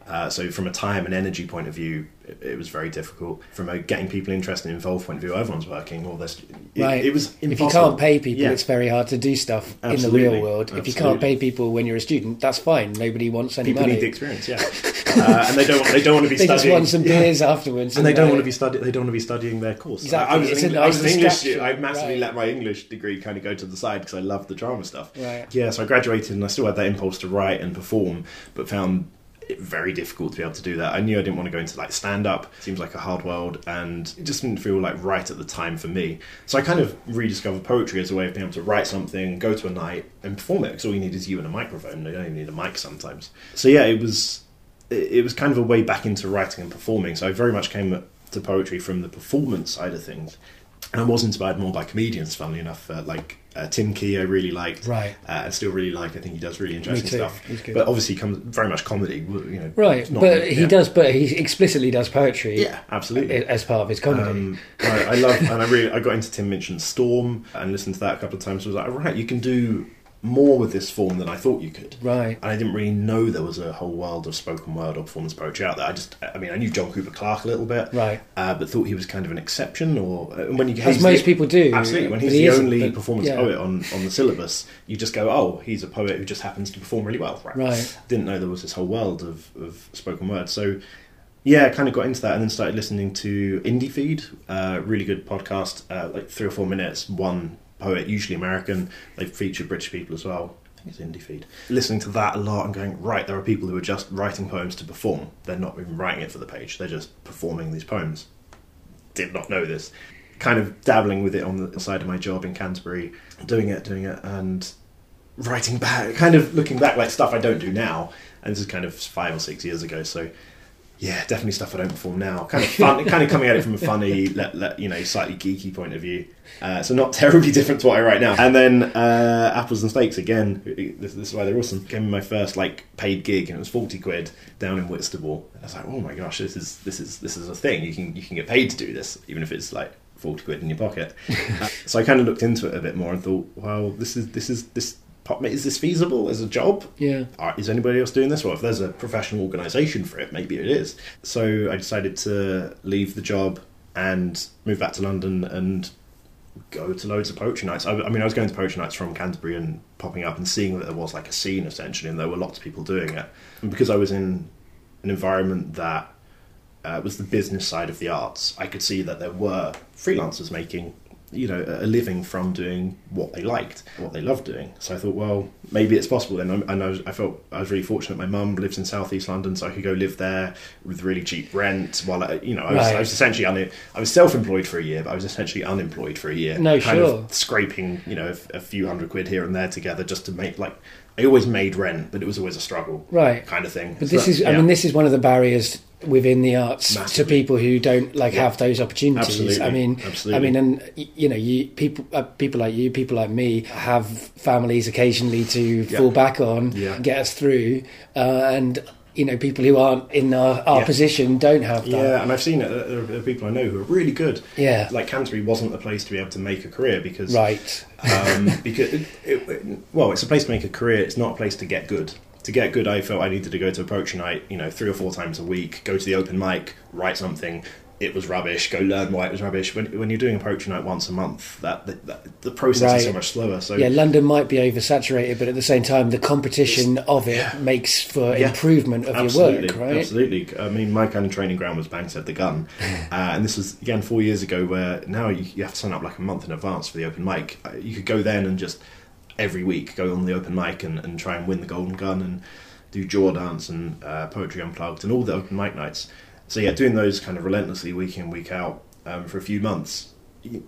[SPEAKER 1] Uh, so from a time and energy point of view, it, it was very difficult. From a getting people interested and involved point of view, everyone's working. All this, it,
[SPEAKER 2] right.
[SPEAKER 1] it was
[SPEAKER 2] if you can't pay people,
[SPEAKER 1] Yeah.
[SPEAKER 2] it's very hard to do stuff in the real world. If you can't pay people when you're a student, that's fine. Nobody wants any
[SPEAKER 1] people
[SPEAKER 2] money.
[SPEAKER 1] need the experience, yeah. uh, and they don't. They don't want to be
[SPEAKER 2] they
[SPEAKER 1] studying.
[SPEAKER 2] just want some
[SPEAKER 1] Yeah.
[SPEAKER 2] afterwards,
[SPEAKER 1] and they don't want to be studying. They don't want to be studying their course.
[SPEAKER 2] Exactly.
[SPEAKER 1] I, I was,
[SPEAKER 2] It's
[SPEAKER 1] Eng- I was English. I massively
[SPEAKER 2] Right.
[SPEAKER 1] let my English degree kind of go to the side because I loved the drama stuff.
[SPEAKER 2] Right.
[SPEAKER 1] Yeah, so I graduated and I still had that impulse to write and perform, but found very difficult to be able to do that. I knew I didn't want to go into like stand up. Seems like a hard world, and it just didn't feel like right at the time for me. So I kind of rediscovered poetry as a way of being able to write something, go to a night, and perform it. Because all you need is you and a microphone. You don't even need a mic sometimes. So yeah, it was it was kind of a way back into writing and performing. So I very much came to poetry from the performance side of things. And I was inspired more by comedians, funnily enough. Uh, like uh, Tim Key, I really liked.
[SPEAKER 2] Right.
[SPEAKER 1] Uh, I still really like. I think he does really interesting stuff. But obviously, comes very much comedy. You know,
[SPEAKER 2] Right, but he
[SPEAKER 1] yeah.
[SPEAKER 2] does. But he explicitly does poetry.
[SPEAKER 1] Yeah, absolutely.
[SPEAKER 2] as part of his comedy.
[SPEAKER 1] Um, I, I love, and I really, I got into Tim Minchin's Storm and listened to that a couple of times. I was like, right, you can do more with this form than I thought you could.
[SPEAKER 2] right.
[SPEAKER 1] And I didn't really know there was a whole world of spoken word or performance poetry out there. I just, I mean, I knew John Cooper Clarke a little bit,
[SPEAKER 2] Right.
[SPEAKER 1] uh, but thought he was kind of an exception. Or uh, when you
[SPEAKER 2] As most
[SPEAKER 1] the-
[SPEAKER 2] people do.
[SPEAKER 1] absolutely, when he's
[SPEAKER 2] he
[SPEAKER 1] the only
[SPEAKER 2] but-
[SPEAKER 1] performance
[SPEAKER 2] yeah.
[SPEAKER 1] poet on on the syllabus, you just go, oh, he's a poet who just happens to perform really well. Right.
[SPEAKER 2] Right.
[SPEAKER 1] Didn't know there was this whole world of of spoken word. So. Yeah, I kind of got into that and then started listening to Indie Feed, uh, really good podcast, uh, like three or four minutes, one poet, usually American. They've featured British people as well. I think it's Indie Feed. Listening to that a lot and going, right, there are people who are just writing poems to perform. They're not even writing it for the page, they're just performing these poems. Did not know this. kind of dabbling with it on the side of my job in Canterbury, doing it, doing it, and writing back, kind of looking back like stuff I don't do now. And this is kind of five or six years ago, so yeah, definitely stuff I don't perform now. Kind of fun, kind of coming at it from a funny, let, let, you know, slightly geeky point of view. Uh, so not terribly different to what I write now. And then uh, Apples and Snakes again. This, this, is why they're awesome. Came me my first like paid gig, and it was forty quid down in Whitstable. And I was like, oh my gosh, this is this is this is a thing. You can you can get paid to do this, even if it's like forty quid in your pocket. uh, so I kind of looked into it a bit more and thought, well, this is this is this is this feasible as a job?
[SPEAKER 2] Yeah.
[SPEAKER 1] Is anybody else doing this? Well, if there's a professional organisation for it, maybe it is. So I decided to leave the job and move back to London and go to loads of poetry nights. I, I, mean, I was going to poetry nights from Canterbury and popping up and seeing that there was like a scene essentially, and there were lots of people doing it. And because I was in an environment that uh, was the business side of the arts, I could see that there were freelancers making you know a living from doing what they liked, what they loved doing. So I thought, well, maybe it's possible. Then and I, was, I felt I was really fortunate. My mum lives in southeast London, so I could go live there with really cheap rent. While I, you know, I was, right. I was essentially un- I was self-employed for a year, but I was essentially unemployed for a year.
[SPEAKER 2] No,
[SPEAKER 1] kind
[SPEAKER 2] sure.
[SPEAKER 1] Of scraping, you know, a, a few hundred quid here and there together just to make like I always made rent, but it was always a struggle,
[SPEAKER 2] right?
[SPEAKER 1] Kind of thing.
[SPEAKER 2] But this is, yeah. I mean, this is one of the barriers within the arts
[SPEAKER 1] Massively.
[SPEAKER 2] to people who don't like yeah. have those opportunities.
[SPEAKER 1] Absolutely.
[SPEAKER 2] I mean,
[SPEAKER 1] Absolutely.
[SPEAKER 2] I mean, and you know, you people, uh, people like you, people like me, have families occasionally to yeah. fall back on, get us through, uh, and you know people who aren't in our, our yeah. position don't have that.
[SPEAKER 1] Yeah, and I've seen it. There are people I know who are really good.
[SPEAKER 2] Yeah,
[SPEAKER 1] like Canterbury wasn't the place to be able to make a career because
[SPEAKER 2] right
[SPEAKER 1] um, because it, it, well, it's a place to make a career. It's not a place to get good. To get good, I felt I needed to go to a poetry night, you know, three or four times a week, go to the open mic, write something, it was rubbish. Go learn why it was rubbish. When, when you're doing a poetry night once a month, that, that, that the process right. is so much slower. So
[SPEAKER 2] yeah, London might be oversaturated, but at the same time, the competition of it yeah. makes for yeah. improvement of
[SPEAKER 1] absolutely,
[SPEAKER 2] your work. Right?
[SPEAKER 1] Absolutely. I mean, my kind of training ground was Bang Said the Gun, uh, and this was again four years ago. Where now you, you have to sign up like a month in advance for the open mic. Uh, you could go then and just every week go on the open mic and, and try and win the golden gun and do Jawdance and uh, poetry unplugged and all the open mic nights so yeah, doing those kind of relentlessly week in week out um, for a few months, you,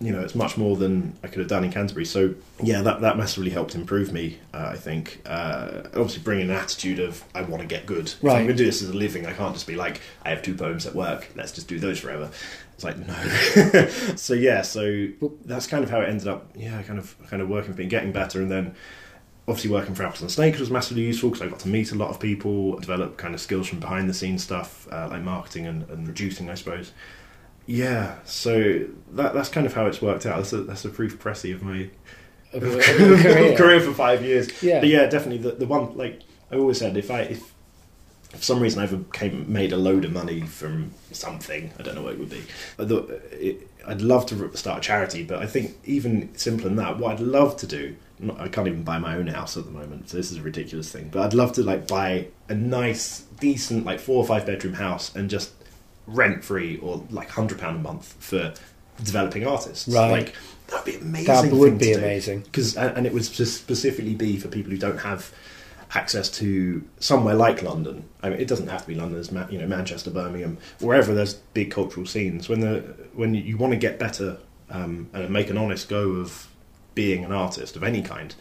[SPEAKER 1] you, know, it's much more than I could have done in Canterbury. So yeah, that that massively helped improve me. Uh, I think uh, obviously bringing an attitude of I want to get good.
[SPEAKER 2] Right.
[SPEAKER 1] If I'm going to do this as a living. I can't just be like I have two poems at work. Let's just do those forever. It's like no. so yeah, so that's kind of how it ended up. Yeah, kind of kind of working, been getting better, and then obviously working for Apples and Snakes was massively useful because I got to meet a lot of people, develop kind of skills from behind the scenes stuff uh, like marketing and, and, producing, I suppose. Yeah, so that that's kind of how it's worked out. That's a, that's a proof pressy of my
[SPEAKER 2] of, of career.
[SPEAKER 1] career. for five years.
[SPEAKER 2] Yeah,
[SPEAKER 1] but yeah, definitely the the one like I always said if I if for some reason I ever came made a load of money from something, I don't know what it would be. Uh, it, I'd love to start a charity, but I think even simpler than that, what I'd love to do not, I can't even buy my own house at the moment, so this is a ridiculous thing. But I'd love to like buy a nice, decent, like four or five bedroom house and just rent free or like hundred pound a month for developing artists.
[SPEAKER 2] Right.
[SPEAKER 1] Like that'd be amazing.
[SPEAKER 2] That would be amazing
[SPEAKER 1] because and it would just specifically be for people who don't have access to somewhere like London. I mean, it doesn't have to be London. There's you know Manchester, Birmingham, wherever there's big cultural scenes. When the when you, want to get better um, and make an honest go of being an artist of any kind,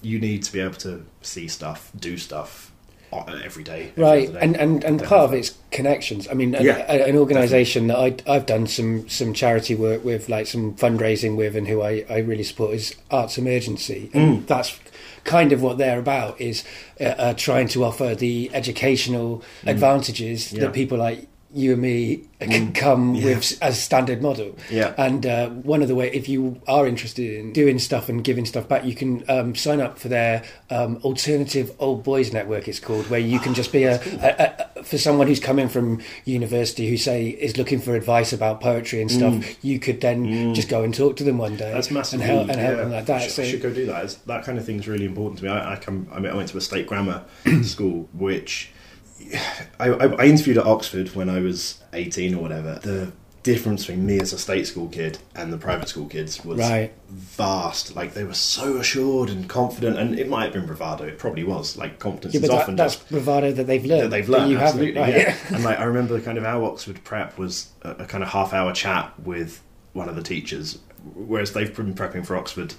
[SPEAKER 1] you need to be able to see stuff, do stuff every day. Every
[SPEAKER 2] right, day. and and, and part of it's connections. I mean, yeah, a, an organisation that I, I've done some some charity work with, like some fundraising with, and who I, I really support is Arts Emergency, and mm. that's kind of what they're about is uh, uh, trying to offer the educational mm. advantages yeah. that people like you and me can mm. come yeah. with as standard model.
[SPEAKER 1] Yeah.
[SPEAKER 2] And uh, one of the way, if you are interested in doing stuff and giving stuff back, you can um, sign up for their um, alternative old boys network. It's called where you can just be a, cool. a, a, for someone who's coming from university who say is looking for advice about poetry and stuff. Mm. You could then mm. just go and talk to them one day.
[SPEAKER 1] That's massive.
[SPEAKER 2] And help, and help yeah. them like that. I
[SPEAKER 1] should, so, I should go do that. It's, that kind of thing is really important to me. I, I come. I, mean, I went to a state grammar school, which I, I, interviewed at Oxford when I was 18 or whatever. The difference between me as a state school kid and the private school kids was
[SPEAKER 2] right.
[SPEAKER 1] vast. Like they were so assured and confident, and it might have been bravado. It probably was. Like confidence
[SPEAKER 2] yeah,
[SPEAKER 1] is
[SPEAKER 2] that,
[SPEAKER 1] often
[SPEAKER 2] that's
[SPEAKER 1] just
[SPEAKER 2] bravado that they've learned.
[SPEAKER 1] That they've learned.
[SPEAKER 2] That you
[SPEAKER 1] absolutely,
[SPEAKER 2] right?
[SPEAKER 1] yeah. and like I remember, kind of our Oxford prep was a, a kind of half hour chat with one of the teachers, whereas they've been prepping for Oxford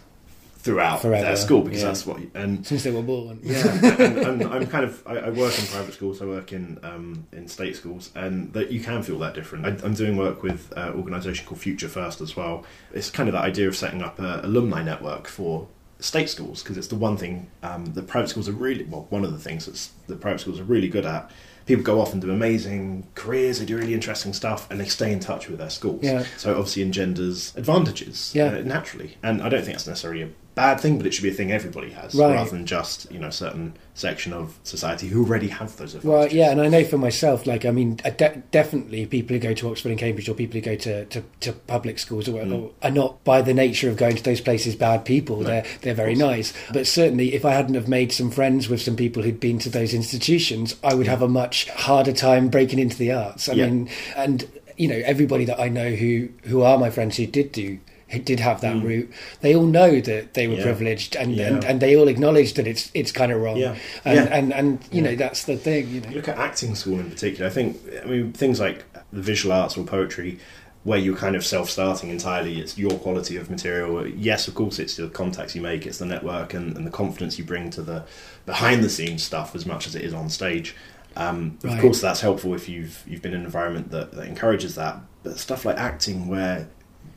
[SPEAKER 1] throughout
[SPEAKER 2] Forever,
[SPEAKER 1] their school because
[SPEAKER 2] yeah.
[SPEAKER 1] that's what and
[SPEAKER 2] since they were born.
[SPEAKER 1] yeah, and, and I'm kind of I, I work in private schools. I work in um, in state schools, and that you can feel that different. I, I'm doing work with an organisation called Future First as well. It's kind of that idea of setting up an alumni network for state schools because it's the one thing um, that private schools are really well. One of the things that the private schools are really good at. People go off and do amazing careers. They do really interesting stuff, and they stay in touch with their schools.
[SPEAKER 2] Yeah.
[SPEAKER 1] So it obviously engenders advantages
[SPEAKER 2] Yeah.
[SPEAKER 1] uh, naturally, and I don't think that's necessarily a bad thing, but it should be a thing everybody has,
[SPEAKER 2] Right.
[SPEAKER 1] rather than just you know a certain section of society who already have those advantages.
[SPEAKER 2] Well, yeah, and I know for myself, like, I mean, I de- definitely people who go to Oxford and Cambridge or people who go to, to, to public schools or,
[SPEAKER 1] Mm.
[SPEAKER 2] are not, by the nature of going to those places, bad people.
[SPEAKER 1] No,
[SPEAKER 2] they're they're very nice. But certainly, if I hadn't have made some friends with some people who'd been to those institutions, I would have a much harder time breaking into the arts. I
[SPEAKER 1] Yeah.
[SPEAKER 2] mean, and, you know, everybody that I know who, who are my friends who did do who did have that route, they all know that they were
[SPEAKER 1] Mm. Yeah.
[SPEAKER 2] privileged, and,
[SPEAKER 1] Yeah.
[SPEAKER 2] and and they all acknowledge that it's it's kind of wrong,
[SPEAKER 1] Yeah.
[SPEAKER 2] and,
[SPEAKER 1] Yeah.
[SPEAKER 2] and and you know that's the thing, you know.
[SPEAKER 1] You look at acting school in particular. I think I mean things like the visual arts or poetry, where you're kind of self-starting entirely. It's your quality of material. Yes, of course, it's the contacts you make, it's the network and, and the confidence you bring to the behind-the-scenes stuff as much as it is on stage. Um, of
[SPEAKER 2] Right.
[SPEAKER 1] course, that's helpful if you've you've been in an environment that, that encourages that. But stuff like acting, where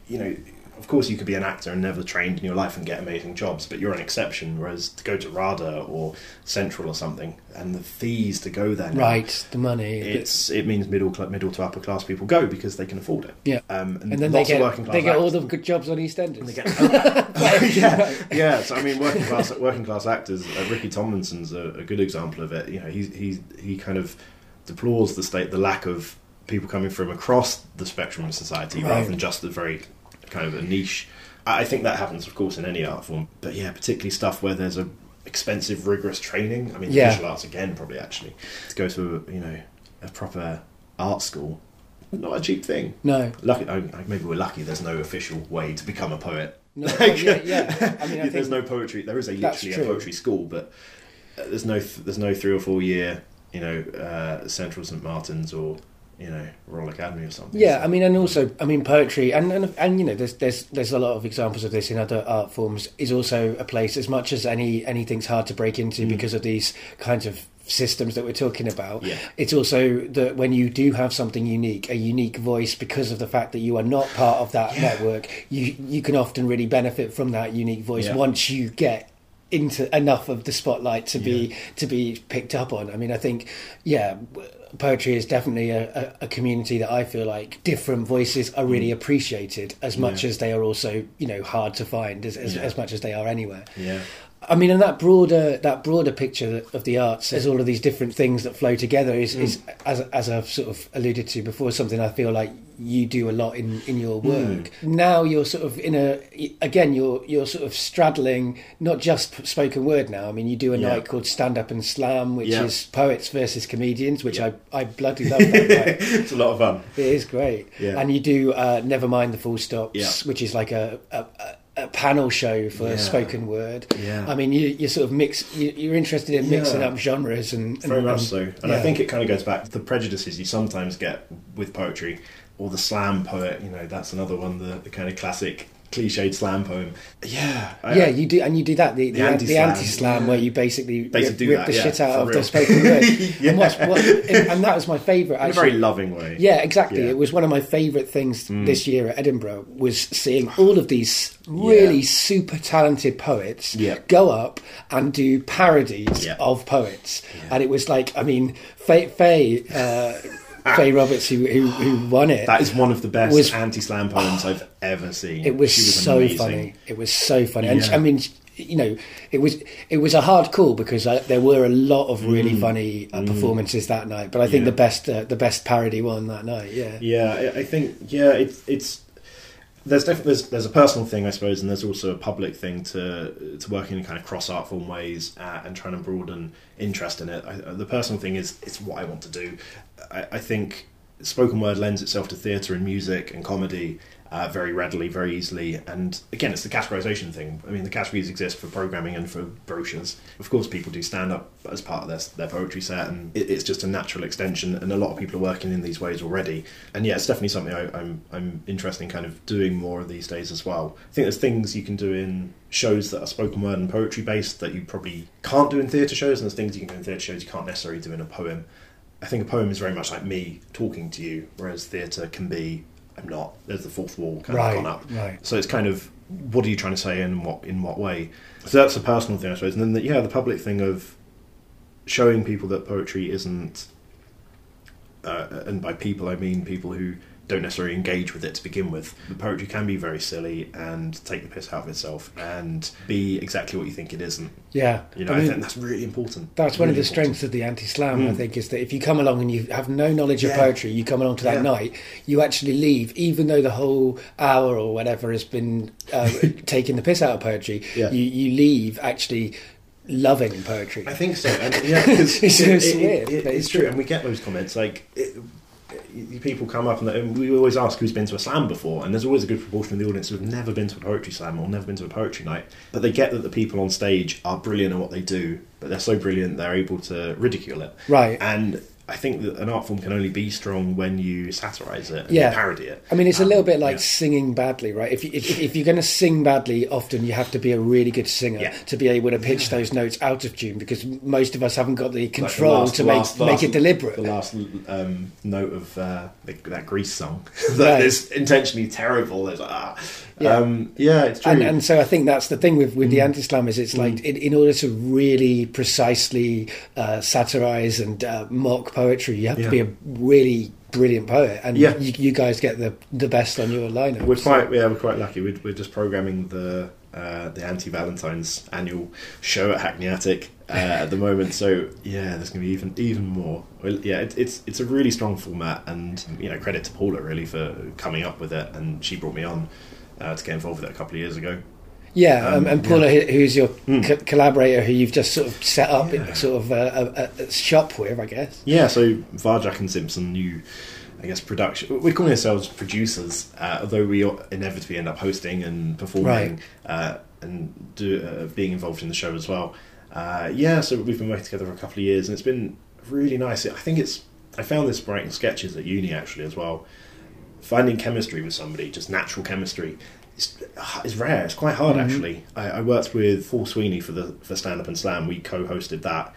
[SPEAKER 1] you know. Of course, you could be an actor and never trained in your life and get amazing jobs, but you're an exception. Whereas to go to RADA or Central or something, and the fees to go there, now,
[SPEAKER 2] Right, the money.
[SPEAKER 1] it's it means middle middle to upper class people go because they can afford it.
[SPEAKER 2] Yeah.
[SPEAKER 1] um,
[SPEAKER 2] and then they
[SPEAKER 1] lots of
[SPEAKER 2] get
[SPEAKER 1] working class
[SPEAKER 2] they get all the good jobs on EastEnders.
[SPEAKER 1] they get- yeah, yeah. So I mean, working class working class actors. Uh, Ricky Tomlinson's a, a good example of it. You know, he he he kind of deplores the state the lack of people coming from across the spectrum of society
[SPEAKER 2] Right.
[SPEAKER 1] rather than just the very kind of a niche. I think that happens, of course, in any art form. But yeah, particularly stuff where there's a expensive, rigorous training. I mean,
[SPEAKER 2] Yeah.
[SPEAKER 1] visual arts again, probably actually to go to a, you know a proper art school, not a cheap thing.
[SPEAKER 2] no,
[SPEAKER 1] Lucky, I, maybe we're lucky. There's no official way to become a poet.
[SPEAKER 2] no, well, yeah, yeah. I mean, I
[SPEAKER 1] there's no poetry. There is a literally a poetry school, but uh, there's no there's no three or four year you know uh, Central St Martin's or you know Royal Academy or something.
[SPEAKER 2] Yeah,
[SPEAKER 1] So-
[SPEAKER 2] I mean, and also, I mean, poetry, and and, and you know, there's there's there's a lot of examples of this in other art forms. Is also a place as much as any anything's hard to break into mm. because of these kinds of systems that we're talking about.
[SPEAKER 1] Yeah.
[SPEAKER 2] It's also that when you do have something unique, a unique voice, because of the fact that you are not part of that
[SPEAKER 1] Yeah.
[SPEAKER 2] network, you you can often really benefit from that unique voice
[SPEAKER 1] Yeah.
[SPEAKER 2] once you get into enough of the spotlight to be to be picked up on. I mean, I think, yeah, poetry is definitely a, a, a community that I feel like different voices are really appreciated as much
[SPEAKER 1] Mm. Yeah.
[SPEAKER 2] as they are also, you know, hard to find as, as,
[SPEAKER 1] Yeah.
[SPEAKER 2] as much as they are anywhere.
[SPEAKER 1] yeah.
[SPEAKER 2] I mean, and that broader that broader picture of the arts, as all of these different things that flow together, is, is as as I've sort of alluded to before, something I feel like you do a lot in, in your work. Now you're sort of in a again, you're you're sort of straddling not just spoken word now. I mean, you do a
[SPEAKER 1] Yeah.
[SPEAKER 2] night called Stand Up and Slam, which
[SPEAKER 1] Yeah.
[SPEAKER 2] is poets versus comedians, which
[SPEAKER 1] Yeah.
[SPEAKER 2] I I bloody love that. night.
[SPEAKER 1] it's a lot of fun.
[SPEAKER 2] It is great.
[SPEAKER 1] Yeah.
[SPEAKER 2] And you do uh, Never Mind the Full Stops, which is like a, a, a- a panel show for
[SPEAKER 1] Yeah.
[SPEAKER 2] spoken word.
[SPEAKER 1] Yeah.
[SPEAKER 2] I mean, you, you sort of mix, you, you're interested in mixing
[SPEAKER 1] Yeah.
[SPEAKER 2] up genres and. and
[SPEAKER 1] Very much
[SPEAKER 2] and-
[SPEAKER 1] so, and I think it kind of goes back to the prejudices you sometimes get with poetry, or the slam poet. You know, that's another one, the, the kind of classic cliched slam poem. Yeah, I-
[SPEAKER 2] Yeah, you do, and you do that the
[SPEAKER 1] The
[SPEAKER 2] the,
[SPEAKER 1] anti-slam,
[SPEAKER 2] anti-slam,
[SPEAKER 1] yeah.
[SPEAKER 2] where you basically,
[SPEAKER 1] Basically
[SPEAKER 2] rip, rip the
[SPEAKER 1] yeah,
[SPEAKER 2] shit out of
[SPEAKER 1] real.
[SPEAKER 2] the spoken word.
[SPEAKER 1] Yeah.
[SPEAKER 2] and, what, and that was my favourite.
[SPEAKER 1] in a very loving way.
[SPEAKER 2] Yeah, exactly.
[SPEAKER 1] Mm.
[SPEAKER 2] It was one of my favourite things this year at Edinburgh was seeing all of these really super talented poets go up and do parodies of poets, and it was like, I mean, Fay, Fay, uh, Fay Roberts, who, who who won it.
[SPEAKER 1] That is one of the best
[SPEAKER 2] Was-
[SPEAKER 1] anti-slam poems I've ever seen.
[SPEAKER 2] it was,
[SPEAKER 1] She
[SPEAKER 2] so
[SPEAKER 1] amazing.
[SPEAKER 2] funny. It was so funny, and
[SPEAKER 1] Yeah.
[SPEAKER 2] I mean, you know, it was it was a hard call because uh, there were a lot of really funny uh, performances that night. But I think
[SPEAKER 1] Mm. Yeah.
[SPEAKER 2] the best uh, the best parody won that night. Yeah.
[SPEAKER 1] Yeah, I- I think yeah, it's it's there's definitely there's, there's a personal thing I suppose, and there's also a public thing to to working in kind of cross art form ways uh, and trying to broaden interest in it. I, uh, the personal thing is it's what I want to do. I, I think spoken word lends itself to theatre and music and comedy, uh, very readily, very easily. And again, it's the categorization thing. I mean, the categories exist for programming and for brochures. Of course, people do stand up as part of their, their poetry set, and it, it's just a natural extension. And a lot of people are working in these ways already. And yeah, it's definitely something I, I'm I'm interested in kind of doing more of these days as well. I think there's things you can do in shows that are spoken word and poetry based that you probably can't do in theatre shows, and there's things you can do in theatre shows you can't necessarily do in a poem. I think a poem is very much like me talking to you, whereas theatre can be I'm not. There's the fourth wall kind
[SPEAKER 2] Right,
[SPEAKER 1] of gone up.
[SPEAKER 2] right.
[SPEAKER 1] So it's kind of what are you trying to say and what in what way? So that's a personal thing, I suppose. And then the, yeah, the public thing of showing people that poetry isn't, uh, and by people I mean people who don't necessarily engage with it to begin with. The poetry can be very silly and take the piss out of itself and be exactly what you think it isn't.
[SPEAKER 2] Yeah,
[SPEAKER 1] You know,
[SPEAKER 2] I
[SPEAKER 1] I, think that's really important.
[SPEAKER 2] That's one of the
[SPEAKER 1] important.
[SPEAKER 2] strengths of the anti-slam, I
[SPEAKER 1] Mm.
[SPEAKER 2] think, is that if you come along and you have no knowledge of poetry, you come along to that
[SPEAKER 1] Yeah.
[SPEAKER 2] night, you actually leave, even though the whole hour or whatever has been uh, taking the piss out of poetry.
[SPEAKER 1] Yeah.
[SPEAKER 2] You, you leave actually loving poetry.
[SPEAKER 1] I think so. And, yeah,
[SPEAKER 2] It's
[SPEAKER 1] it- it- it- it's true. And we get those comments like. People come up and, and we always ask who's been to a slam before, and there's always a good proportion of the audience who've never been to a poetry slam or never been to a poetry night. But they get that the people on stage are brilliant at what they do, but they're so brilliant they're able to ridicule it.
[SPEAKER 2] Right.
[SPEAKER 1] And I think that an art form can only be strong when you satirise it and
[SPEAKER 2] Yeah.
[SPEAKER 1] parody it.
[SPEAKER 2] I mean, it's a
[SPEAKER 1] Um,
[SPEAKER 2] little bit like
[SPEAKER 1] yeah.
[SPEAKER 2] singing badly, right? If, you, if, if you're going to sing badly, often you have to be a really good singer
[SPEAKER 1] Yeah.
[SPEAKER 2] to be able to pitch those notes out of tune because most of us haven't got the
[SPEAKER 1] Like the
[SPEAKER 2] control
[SPEAKER 1] last-
[SPEAKER 2] to make,
[SPEAKER 1] last-
[SPEAKER 2] make
[SPEAKER 1] last-
[SPEAKER 2] it deliberate.
[SPEAKER 1] The last um, note of uh, the, that Grease song that
[SPEAKER 2] Right.
[SPEAKER 1] is intentionally terrible. It's like, ah.
[SPEAKER 2] Yeah.
[SPEAKER 1] Um, yeah, it's true.
[SPEAKER 2] and, and so I think that's the thing with, with
[SPEAKER 1] Mm.
[SPEAKER 2] the anti-slam is it's like in, in order to really precisely uh, satirize and uh, mock poetry, you have
[SPEAKER 1] Yeah.
[SPEAKER 2] to be a really brilliant poet, and
[SPEAKER 1] Yeah.
[SPEAKER 2] you, you guys get the the best on your lineup.
[SPEAKER 1] we're
[SPEAKER 2] So-
[SPEAKER 1] quite yeah we're quite lucky. We're, we're just programming the uh, the anti Valentine's annual show at Hackney Attic uh, at the moment. So yeah, there's going to be even even more. Well, yeah, it, it's it's a really strong format, and you know credit to Paula really for coming up with it, and she brought me on. Uh, to get involved with it a couple of years ago.
[SPEAKER 2] Yeah, um, and Paula, who who's your
[SPEAKER 1] Mm.
[SPEAKER 2] co- collaborator, who you've just sort of set up
[SPEAKER 1] Yeah.
[SPEAKER 2] sort of a, a, a shop with, I guess.
[SPEAKER 1] Yeah, so Varjack and Simpson, new, I guess, production. We're calling ourselves producers, uh, although we inevitably end up hosting and performing uh, and do, uh, being involved in the show as well. Uh, yeah, so we've been working together for a couple of years, and it's been really nice. I think it's. I found this writing sketches at uni actually as well. Finding chemistry with somebody, just natural chemistry, is, is rare. It's quite hard
[SPEAKER 2] Mhm.
[SPEAKER 1] actually. I, I worked with Paul Sweeney for the for Stand Up and Slam. We co-hosted that,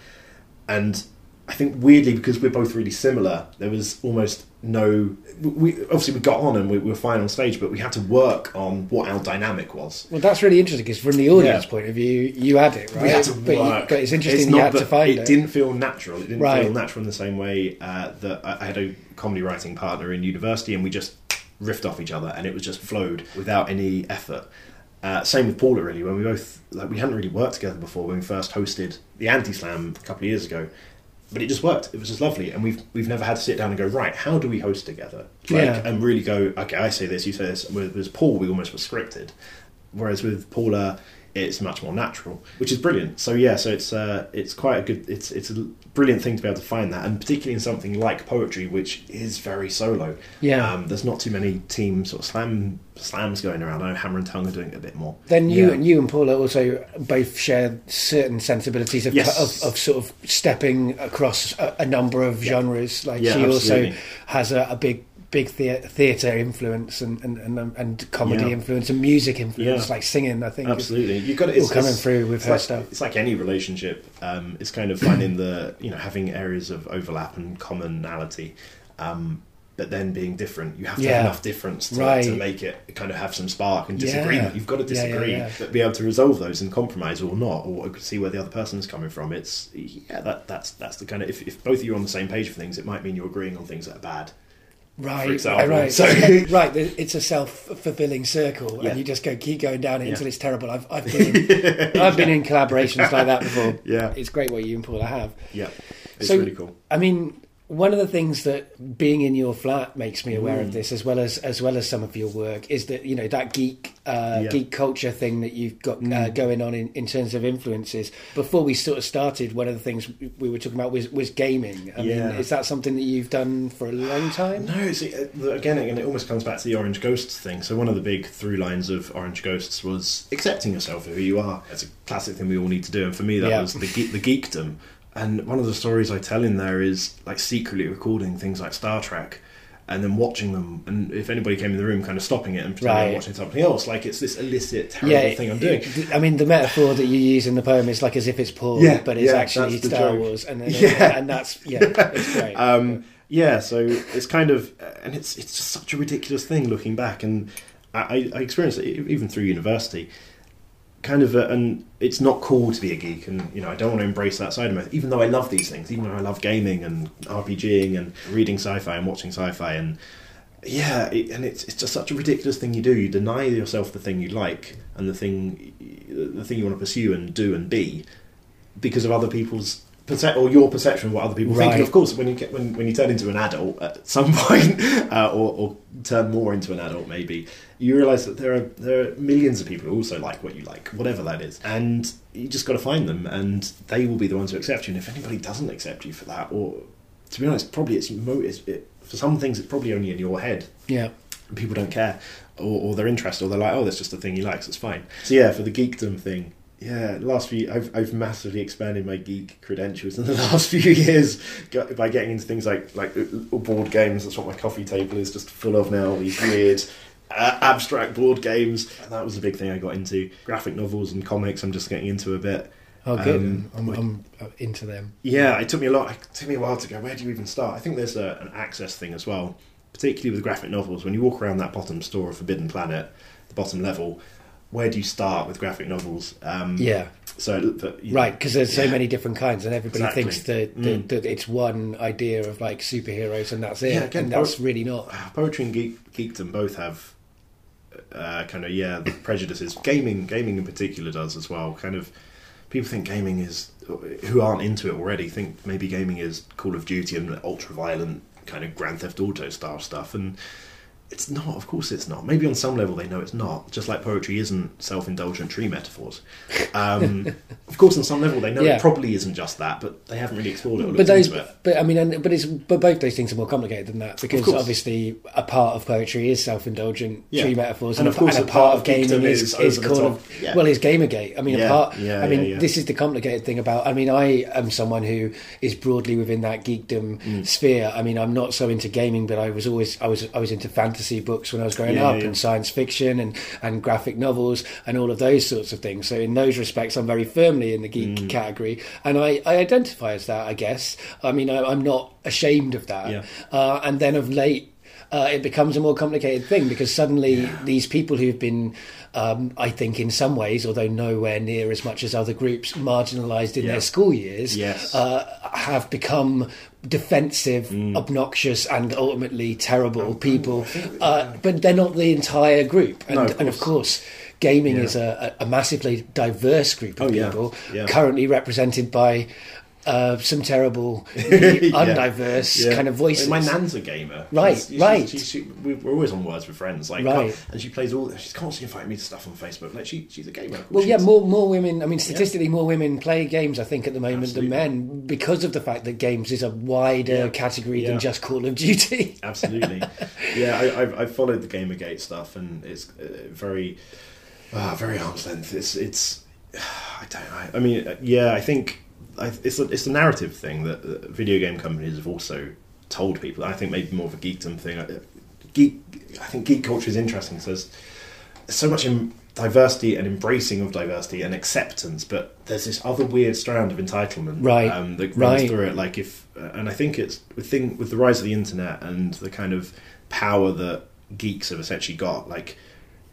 [SPEAKER 1] and I think weirdly because we're both really similar, there was almost no. We obviously we got on and we, we were fine on stage, but we had to work on what our dynamic was.
[SPEAKER 2] Well, that's really interesting because from the audience
[SPEAKER 1] Yeah.
[SPEAKER 2] point of view, you had it right.
[SPEAKER 1] We had to
[SPEAKER 2] but, you- but it's interesting you
[SPEAKER 1] not
[SPEAKER 2] had to find it.
[SPEAKER 1] it. didn't feel natural. It didn't
[SPEAKER 2] Right.
[SPEAKER 1] feel natural in the same way uh, that I I had a comedy writing partner in university, and we just riffed off each other, and it was just flowed without any effort. Uh, same with Paula, really. When we both like, we hadn't really worked together before when we first hosted the Anti Slam a couple of years ago, but it just worked. It was just lovely, and we've we've never had to sit down and go right. How do we host together? Like,
[SPEAKER 2] Yeah.
[SPEAKER 1] and really go. Okay, I say this, you say this. With, with Paul, we almost were scripted, whereas with Paula, it's much more natural, which is brilliant. So yeah, so it's uh, it's quite a good. It's it's a brilliant thing to be able to find that, and particularly in something like poetry, which is very solo.
[SPEAKER 2] Yeah.
[SPEAKER 1] um, there's not too many team sort of slam slams going around. I know Hammer and Tongue are doing it a bit more.
[SPEAKER 2] Then you
[SPEAKER 1] Yeah.
[SPEAKER 2] and you and Paula also both share certain sensibilities of,
[SPEAKER 1] Yes.
[SPEAKER 2] of, of sort of stepping across a, a number of genres. Like
[SPEAKER 1] Yeah,
[SPEAKER 2] she
[SPEAKER 1] absolutely.
[SPEAKER 2] also has a, a big big thea- theatre influence and and, and, um, and comedy
[SPEAKER 1] Yeah.
[SPEAKER 2] influence and music influence,
[SPEAKER 1] Yeah.
[SPEAKER 2] like singing. I think is-
[SPEAKER 1] Absolutely, you've got it.
[SPEAKER 2] all coming
[SPEAKER 1] it's-
[SPEAKER 2] through with her
[SPEAKER 1] like,
[SPEAKER 2] stuff.
[SPEAKER 1] It's like any relationship. Um, it's kind of finding the you know having areas of overlap and commonality, um, but then being different. You have to
[SPEAKER 2] Yeah.
[SPEAKER 1] have enough difference to,
[SPEAKER 2] Right.
[SPEAKER 1] to make it kind of have some spark and disagreement. You've got to disagree, but be able to resolve those and compromise or not, or see where the other person's coming from. It's yeah, that that's that's the kind of if, if both of you are on the same page for things, it might mean you're agreeing on things that are bad.
[SPEAKER 2] Right,
[SPEAKER 1] example.
[SPEAKER 2] right,
[SPEAKER 1] So-
[SPEAKER 2] right. It's a self-fulfilling circle,
[SPEAKER 1] Yeah.
[SPEAKER 2] and you just go keep going down it
[SPEAKER 1] Yeah.
[SPEAKER 2] until it's terrible. I've, I've been, in, I've been in collaborations like that before.
[SPEAKER 1] Yeah.
[SPEAKER 2] It's great what you and Paula have.
[SPEAKER 1] Yeah, it's
[SPEAKER 2] So-
[SPEAKER 1] really cool.
[SPEAKER 2] I mean, One of the things that being in your flat makes me aware
[SPEAKER 1] Mm.
[SPEAKER 2] of this, as well as as well as some of your work, is that you know that geek uh,
[SPEAKER 1] Yeah.
[SPEAKER 2] geek culture thing that you've got uh,
[SPEAKER 1] Mm.
[SPEAKER 2] going on in, in terms of influences. Before we sort of started, one of the things we were talking about was was gaming. I
[SPEAKER 1] Yeah.
[SPEAKER 2] mean, is that something that you've done for a long time?
[SPEAKER 1] No, uh, again, again, it almost comes back to the Orange Ghosts thing. So one of the big through lines of Orange Ghosts was accepting yourself for who you are. It's a classic thing we all need to do, and for me, that
[SPEAKER 2] Yeah.
[SPEAKER 1] was the ge- the geekdom. And one of the stories I tell in there is like secretly recording things like Star Trek. And then watching them, and if anybody came in the room, kind of stopping it and pretending I'm
[SPEAKER 2] Right.
[SPEAKER 1] watching something else, like it's this illicit, terrible thing I'm doing.
[SPEAKER 2] it- I mean, the metaphor that you use in the poem is like as if it's porn,
[SPEAKER 1] Yeah,
[SPEAKER 2] but it's
[SPEAKER 1] yeah,
[SPEAKER 2] actually Star
[SPEAKER 1] joke.
[SPEAKER 2] Wars, and then
[SPEAKER 1] Yeah.
[SPEAKER 2] and that's yeah, it's great.
[SPEAKER 1] um, yeah, so it's kind of, and it's it's just such a ridiculous thing looking back, and I, I experienced it even through university. Kind of, uh, and it's not cool to be a geek, and you know I don't want to embrace that side of me. Even though I love these things, even though I love gaming and RPGing and reading sci-fi and watching sci-fi, and yeah, it, and it's it's just such a ridiculous thing you do. You deny yourself the thing you like and the thing the thing you want to pursue and do and be because of other people's perce- or your perception of what other people think. And of course, when you get when, when you turn into an adult at some point, uh, or, or turn more into an adult, maybe you realise that there are there are millions of people who also like what you like, whatever that is, and you just got to find them, and they will be the ones who accept you. And if anybody doesn't accept you for that, or to be honest, probably it's, mo- it's it, for some things it's probably only in your head
[SPEAKER 2] yeah.
[SPEAKER 1] and people don't care or, or they're interested or they're like oh that's just a thing he likes it's fine so yeah for the geekdom thing yeah last few I've, I've massively expanded my geek credentials in the last few years by getting into things like like uh, board games that's what my coffee table is just full of now these weird uh, abstract board games and that was a big thing I got into graphic novels and comics I'm just getting into a bit
[SPEAKER 2] Oh, good.
[SPEAKER 1] Um,
[SPEAKER 2] I'm, I'm uh, into them.
[SPEAKER 1] yeah, it took me a lot. It took me a while to go. Where do you even start? I think there's a, an access thing as well, particularly with graphic novels. When you walk around that bottom store of Forbidden Planet, the bottom level, where do you start with graphic novels? Um,
[SPEAKER 2] Yeah.
[SPEAKER 1] So, but,
[SPEAKER 2] Right, because there's so
[SPEAKER 1] yeah.
[SPEAKER 2] many different kinds, and everybody
[SPEAKER 1] Exactly.
[SPEAKER 2] thinks that, that,
[SPEAKER 1] Mm.
[SPEAKER 2] that it's one idea of like superheroes, and that's it.
[SPEAKER 1] Yeah, again,
[SPEAKER 2] and that's
[SPEAKER 1] po-
[SPEAKER 2] really not.
[SPEAKER 1] poetry and geek, geekdom both have uh, kind of yeah the prejudices. Gaming, gaming in particular, does as well. Kind of people think gaming is who aren't into it already think maybe gaming is Call of Duty and ultra violent kind of Grand Theft Auto style stuff, and it's not. Of course, it's not. Maybe on some level they know it's not. Just like poetry isn't self-indulgent tree metaphors. Um, of course, on some level they know
[SPEAKER 2] Yeah.
[SPEAKER 1] it probably isn't just that, but they haven't really explored it or
[SPEAKER 2] But those,
[SPEAKER 1] into it.
[SPEAKER 2] but I mean, and, but it's but both those things are more complicated than that because obviously a part of poetry is self-indulgent
[SPEAKER 1] Yeah.
[SPEAKER 2] tree metaphors,
[SPEAKER 1] And
[SPEAKER 2] and,
[SPEAKER 1] of course
[SPEAKER 2] and a
[SPEAKER 1] part
[SPEAKER 2] part
[SPEAKER 1] of
[SPEAKER 2] gaming is,
[SPEAKER 1] is
[SPEAKER 2] called.
[SPEAKER 1] Yeah.
[SPEAKER 2] well, is Gamergate. I mean, a part.
[SPEAKER 1] yeah,
[SPEAKER 2] I mean, this is the complicated thing about. I mean, I am someone who is broadly within that geekdom
[SPEAKER 1] Mm.
[SPEAKER 2] sphere. I mean, I'm not so into gaming, but I was always I was I was into fantasy books when I was growing
[SPEAKER 1] Yeah,
[SPEAKER 2] up
[SPEAKER 1] yeah.
[SPEAKER 2] and science fiction and and graphic novels and all of those sorts of things. So in those respects, I'm very firmly in the geek
[SPEAKER 1] Mm.
[SPEAKER 2] category, and I, I identify as that. I guess. I mean, I, I'm not ashamed of that.
[SPEAKER 1] Yeah.
[SPEAKER 2] Uh, and then of late, uh, it becomes a more complicated thing because suddenly these people who've been, um, I think, in some ways, although nowhere near as much as other groups, marginalised in
[SPEAKER 1] Yeah.
[SPEAKER 2] their school years,
[SPEAKER 1] Yes.
[SPEAKER 2] uh, have become defensive,
[SPEAKER 1] Mm.
[SPEAKER 2] obnoxious, and ultimately terrible people. Uh, but they're not the entire group, and,
[SPEAKER 1] No, of
[SPEAKER 2] and of
[SPEAKER 1] course.
[SPEAKER 2] course. Gaming
[SPEAKER 1] Yeah.
[SPEAKER 2] is a, a massively diverse group of
[SPEAKER 1] Oh, yeah.
[SPEAKER 2] people,
[SPEAKER 1] Yeah.
[SPEAKER 2] currently represented by uh, some terrible,
[SPEAKER 1] Yeah.
[SPEAKER 2] undiverse
[SPEAKER 1] Yeah.
[SPEAKER 2] kind of voices.
[SPEAKER 1] My nan's a gamer.
[SPEAKER 2] Right,
[SPEAKER 1] She's-
[SPEAKER 2] right.
[SPEAKER 1] she's- she- we- we're always on words with friends, like,
[SPEAKER 2] Right.
[SPEAKER 1] and she plays all. She's constantly inviting me to stuff on Facebook. Like, she, she's a gamer.
[SPEAKER 2] Well, yeah, more more women. I mean, statistically, more women play games. I think at the moment
[SPEAKER 1] Absolutely.
[SPEAKER 2] than men because of the fact that games is a wider
[SPEAKER 1] Yeah.
[SPEAKER 2] category
[SPEAKER 1] Yeah.
[SPEAKER 2] than just Call of Duty.
[SPEAKER 1] Absolutely. yeah, I, I've, I've followed the Gamergate stuff, and it's uh, very, uh, very arm's length. It's, it's. I don't know. I mean, uh, yeah, I think I, it's a, it's a narrative thing that video game companies have also told people. I think maybe more of a geekdom thing. Uh, Geek, I think geek culture is interesting. So there's so much in diversity and embracing of diversity and acceptance, but there's this other weird strand of entitlement
[SPEAKER 2] Right.
[SPEAKER 1] um, that runs
[SPEAKER 2] Right.
[SPEAKER 1] through it. Like if, uh, and I think it's with thing with the rise of the internet and the kind of power that geeks have essentially got. Like,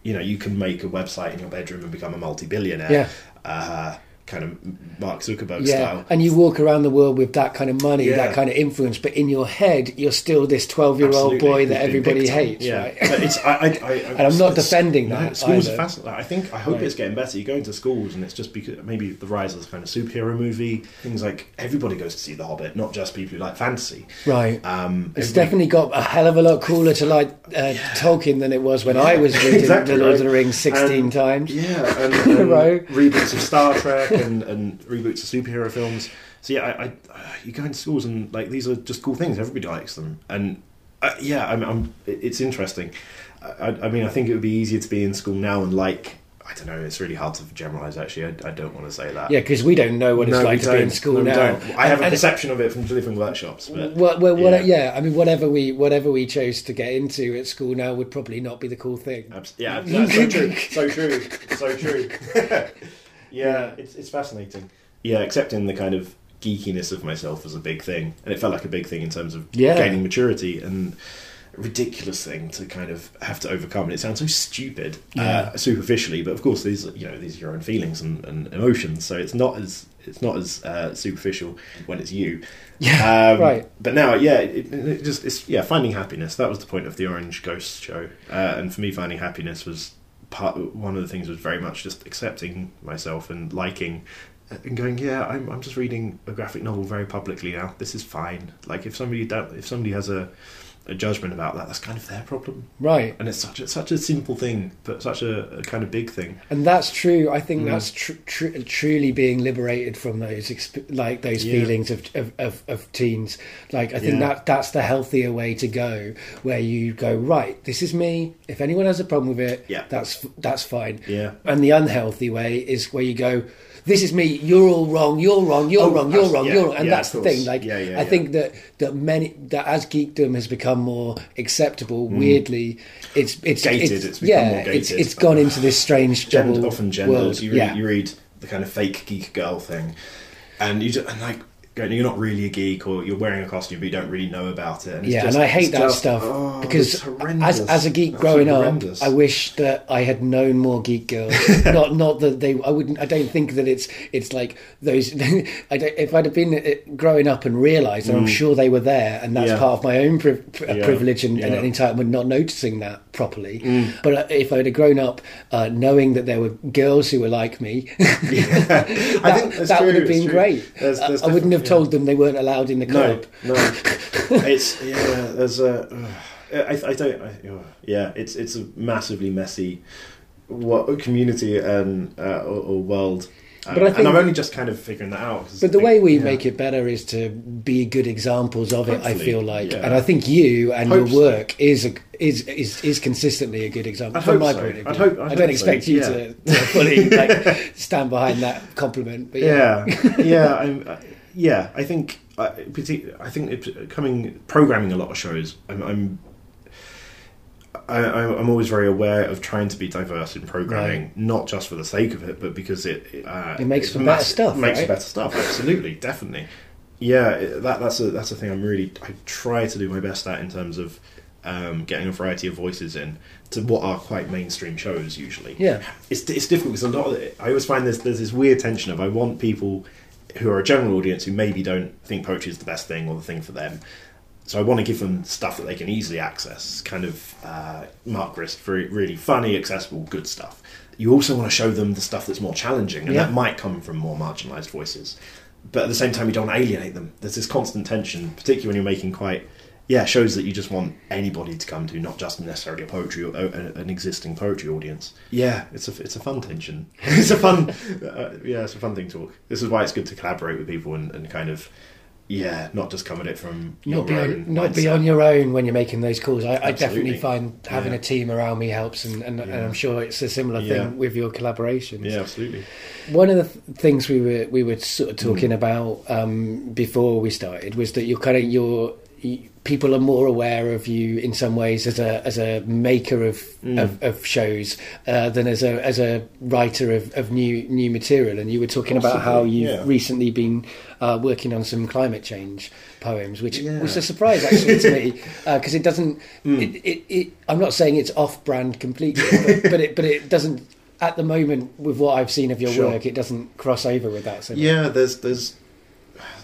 [SPEAKER 1] you know, you can make a website in your bedroom and become a multi-billionaire.
[SPEAKER 2] Yeah.
[SPEAKER 1] Uh, kind of Mark Zuckerberg
[SPEAKER 2] Yeah,
[SPEAKER 1] style.
[SPEAKER 2] and you walk around the world with that kind of money,
[SPEAKER 1] Yeah.
[SPEAKER 2] that kind of influence, but in your head, you're still this twelve-year-old boy that everybody hates,
[SPEAKER 1] Yeah,
[SPEAKER 2] right?
[SPEAKER 1] It's, I, I, I,
[SPEAKER 2] And I'm not defending
[SPEAKER 1] no,
[SPEAKER 2] that
[SPEAKER 1] Schools
[SPEAKER 2] either.
[SPEAKER 1] are fascinating. I think I hope
[SPEAKER 2] Right.
[SPEAKER 1] it's getting better. You go into schools, and it's just because maybe the rise of the kind of superhero movie things like everybody goes to see The Hobbit, not just people who like fantasy.
[SPEAKER 2] right.
[SPEAKER 1] Um,
[SPEAKER 2] It's definitely got a hell of a lot cooler to like uh, Tolkien than it was when I was reading
[SPEAKER 1] Exactly,
[SPEAKER 2] The Lord of
[SPEAKER 1] right.
[SPEAKER 2] the Rings 16
[SPEAKER 1] And-
[SPEAKER 2] times.
[SPEAKER 1] Yeah, and, and
[SPEAKER 2] Right.
[SPEAKER 1] reboots of Star Trek and, and reboots of superhero films. So yeah, I, I, you go into schools and like these are just cool things. Everybody likes them, and uh, yeah, I'm, I'm, it's interesting. I, I mean, I think it would be easier to be in school now and like. I don't know. It's really hard to generalize. Actually, I, I don't want to say that.
[SPEAKER 2] Yeah, because we don't know what it's
[SPEAKER 1] No,
[SPEAKER 2] like to be in school
[SPEAKER 1] No, we
[SPEAKER 2] now.
[SPEAKER 1] don't. I have a perception of it from delivering workshops, but
[SPEAKER 2] Well, well, what,
[SPEAKER 1] Yeah.
[SPEAKER 2] yeah. I mean, whatever we whatever we chose to get into at school now would probably not be the cool thing.
[SPEAKER 1] Abs- Yeah, that's so true. So true. So true. yeah, it's it's fascinating. Yeah, accepting the kind of geekiness of myself was a big thing, and it felt like a big thing in terms of
[SPEAKER 2] Yeah.
[SPEAKER 1] gaining maturity and ridiculous thing to kind of have to overcome. And it sounds so stupid,
[SPEAKER 2] Yeah.
[SPEAKER 1] uh, superficially, but of course these are, you know these are your own feelings and, and emotions, so it's not as it's not as uh, superficial when it's you.
[SPEAKER 2] Yeah,
[SPEAKER 1] Um,
[SPEAKER 2] right.
[SPEAKER 1] But now, yeah, it, it just it's yeah finding happiness. That was the point of the Orange Ghost show, uh, and for me, finding happiness was part. One of the things was very much just accepting myself and liking. Uh, and going, yeah, I'm, I'm just reading a graphic novel very publicly now. This is fine. Like if somebody if somebody has a, a judgment about that, that's kind of their problem.
[SPEAKER 2] Right.
[SPEAKER 1] And it's such a, such a simple thing, but such a, a kind of big thing.
[SPEAKER 2] And that's true. I think
[SPEAKER 1] Mm.
[SPEAKER 2] that's tr- tr- truly being liberated from those exp- like those
[SPEAKER 1] Yeah.
[SPEAKER 2] feelings of, of, of, of teens. Like I think
[SPEAKER 1] Yeah.
[SPEAKER 2] that that's the healthier way to go, where you go right. This is me. If anyone has a problem with it,
[SPEAKER 1] Yeah.
[SPEAKER 2] that's that's fine.
[SPEAKER 1] Yeah.
[SPEAKER 2] And the unhealthy way is where you go. This is me. You're all wrong. You're wrong. You're
[SPEAKER 1] Oh,
[SPEAKER 2] wrong. You're wrong.
[SPEAKER 1] yeah,
[SPEAKER 2] You're wrong. And
[SPEAKER 1] yeah,
[SPEAKER 2] that's the thing. Like
[SPEAKER 1] Yeah,
[SPEAKER 2] I think that that many that as geekdom has become more acceptable, weirdly, it's it's
[SPEAKER 1] Mm. Gated,
[SPEAKER 2] It's,
[SPEAKER 1] it's become more
[SPEAKER 2] it's
[SPEAKER 1] gated.
[SPEAKER 2] it's gone into this strange
[SPEAKER 1] Gend-
[SPEAKER 2] double
[SPEAKER 1] often genders.
[SPEAKER 2] world.
[SPEAKER 1] You read,
[SPEAKER 2] yeah.
[SPEAKER 1] you read the kind of fake geek girl thing, and you just and like going, you're not really a geek, or you're wearing a costume, but you don't really know about it. And it's
[SPEAKER 2] yeah,
[SPEAKER 1] just-
[SPEAKER 2] and I hate that
[SPEAKER 1] just-
[SPEAKER 2] stuff
[SPEAKER 1] oh,
[SPEAKER 2] because as as a geek
[SPEAKER 1] Absolutely
[SPEAKER 2] growing up. I wish that I had known more geek girls. not not that they. I wouldn't. I don't think that it's it's like those. I don't, if I'd have been uh, growing up and realised, and I'm sure they were there, and that's
[SPEAKER 1] Mm. Yeah.
[SPEAKER 2] part of my own pri- pri-
[SPEAKER 1] Yeah.
[SPEAKER 2] privilege and, and
[SPEAKER 1] Yeah. Mm.
[SPEAKER 2] entitlement, not noticing that properly. But uh, if I'd have grown up uh, knowing that there were girls who were like me, that,
[SPEAKER 1] I think
[SPEAKER 2] that would have been
[SPEAKER 1] true.
[SPEAKER 2] great.
[SPEAKER 1] There's-
[SPEAKER 2] Uh,
[SPEAKER 1] there's
[SPEAKER 2] I wouldn't have told them they weren't allowed in the club.
[SPEAKER 1] no, it's yeah. There's a. I, I don't. I, oh, yeah, it's it's a massively messy what community and uh, or, or world. Um,
[SPEAKER 2] But I think-
[SPEAKER 1] and I'm only just kind of figuring that out.
[SPEAKER 2] But the
[SPEAKER 1] I-
[SPEAKER 2] way we
[SPEAKER 1] yeah.
[SPEAKER 2] make it better is to be good examples of it. I feel like,
[SPEAKER 1] yeah.
[SPEAKER 2] and I think you and
[SPEAKER 1] Hope
[SPEAKER 2] your
[SPEAKER 1] so.
[SPEAKER 2] work is a, is is is consistently a good example
[SPEAKER 1] I'd
[SPEAKER 2] from my
[SPEAKER 1] so.
[SPEAKER 2] point of view.
[SPEAKER 1] I'd hope- I'd
[SPEAKER 2] I don't
[SPEAKER 1] so,
[SPEAKER 2] expect you
[SPEAKER 1] yeah.
[SPEAKER 2] to, to fully like stand behind that compliment. But yeah,
[SPEAKER 1] yeah, yeah, I'm, uh, yeah. I think, uh, partic- I think it, coming programming a lot of shows. I'm, I'm, I, I'm always very aware of trying to be diverse in programming, not just for the sake of it, but because it it, uh,
[SPEAKER 2] It makes for better stuff,
[SPEAKER 1] Makes
[SPEAKER 2] right?
[SPEAKER 1] for better stuff. Absolutely, definitely. Yeah, that that's a that's a thing I'm really I try to do my best at in terms of um, getting a variety of voices in to what are quite mainstream shows usually
[SPEAKER 2] Yeah.
[SPEAKER 1] it's it's difficult because a lot of it, I always find there's there's this weird tension of I want people who are a general audience who maybe don't think poetry is the best thing or the thing for them. So I want to give them stuff that they can easily access, kind of uh, Mark Grist, very really funny, accessible, good stuff. You also want to show them the stuff that's more challenging, and
[SPEAKER 2] Yeah.
[SPEAKER 1] that might come from more marginalised voices. But at the same time, you don't alienate them. There's this constant tension, particularly when you're making quite yeah shows that you just want anybody to come to, not just necessarily a poetry or an existing poetry audience. Yeah, it's a it's a fun tension. it's a fun uh, yeah, it's a fun thing to talk. This is why it's good to collaborate with people and, and kind of yeah, not just come at it from your
[SPEAKER 2] not be
[SPEAKER 1] own
[SPEAKER 2] on, not be on your own when you're making those calls. I, I definitely find having
[SPEAKER 1] Yeah.
[SPEAKER 2] a team around me helps, and, and, and I'm sure it's a similar
[SPEAKER 1] Yeah.
[SPEAKER 2] thing with your collaborations.
[SPEAKER 1] Yeah, absolutely.
[SPEAKER 2] One of the th- things we were we were sort of
[SPEAKER 1] Mm.
[SPEAKER 2] talking about um, before we started was that you're kind of you're you, people are more aware of you in some ways as a as a maker of
[SPEAKER 1] Mm.
[SPEAKER 2] of, of shows uh, than as a as a writer of, of new new material. And you were talking about how you've
[SPEAKER 1] yeah.
[SPEAKER 2] recently been uh, working on some climate change poems, which
[SPEAKER 1] Yeah.
[SPEAKER 2] was a surprise actually to me because it doesn't.
[SPEAKER 1] Mm.
[SPEAKER 2] It, it, it, I'm not saying it's off brand completely, but, but it but it doesn't at the moment, with what I've seen of your
[SPEAKER 1] Sure.
[SPEAKER 2] work, it doesn't cross over with that. So much.
[SPEAKER 1] Yeah, there's there's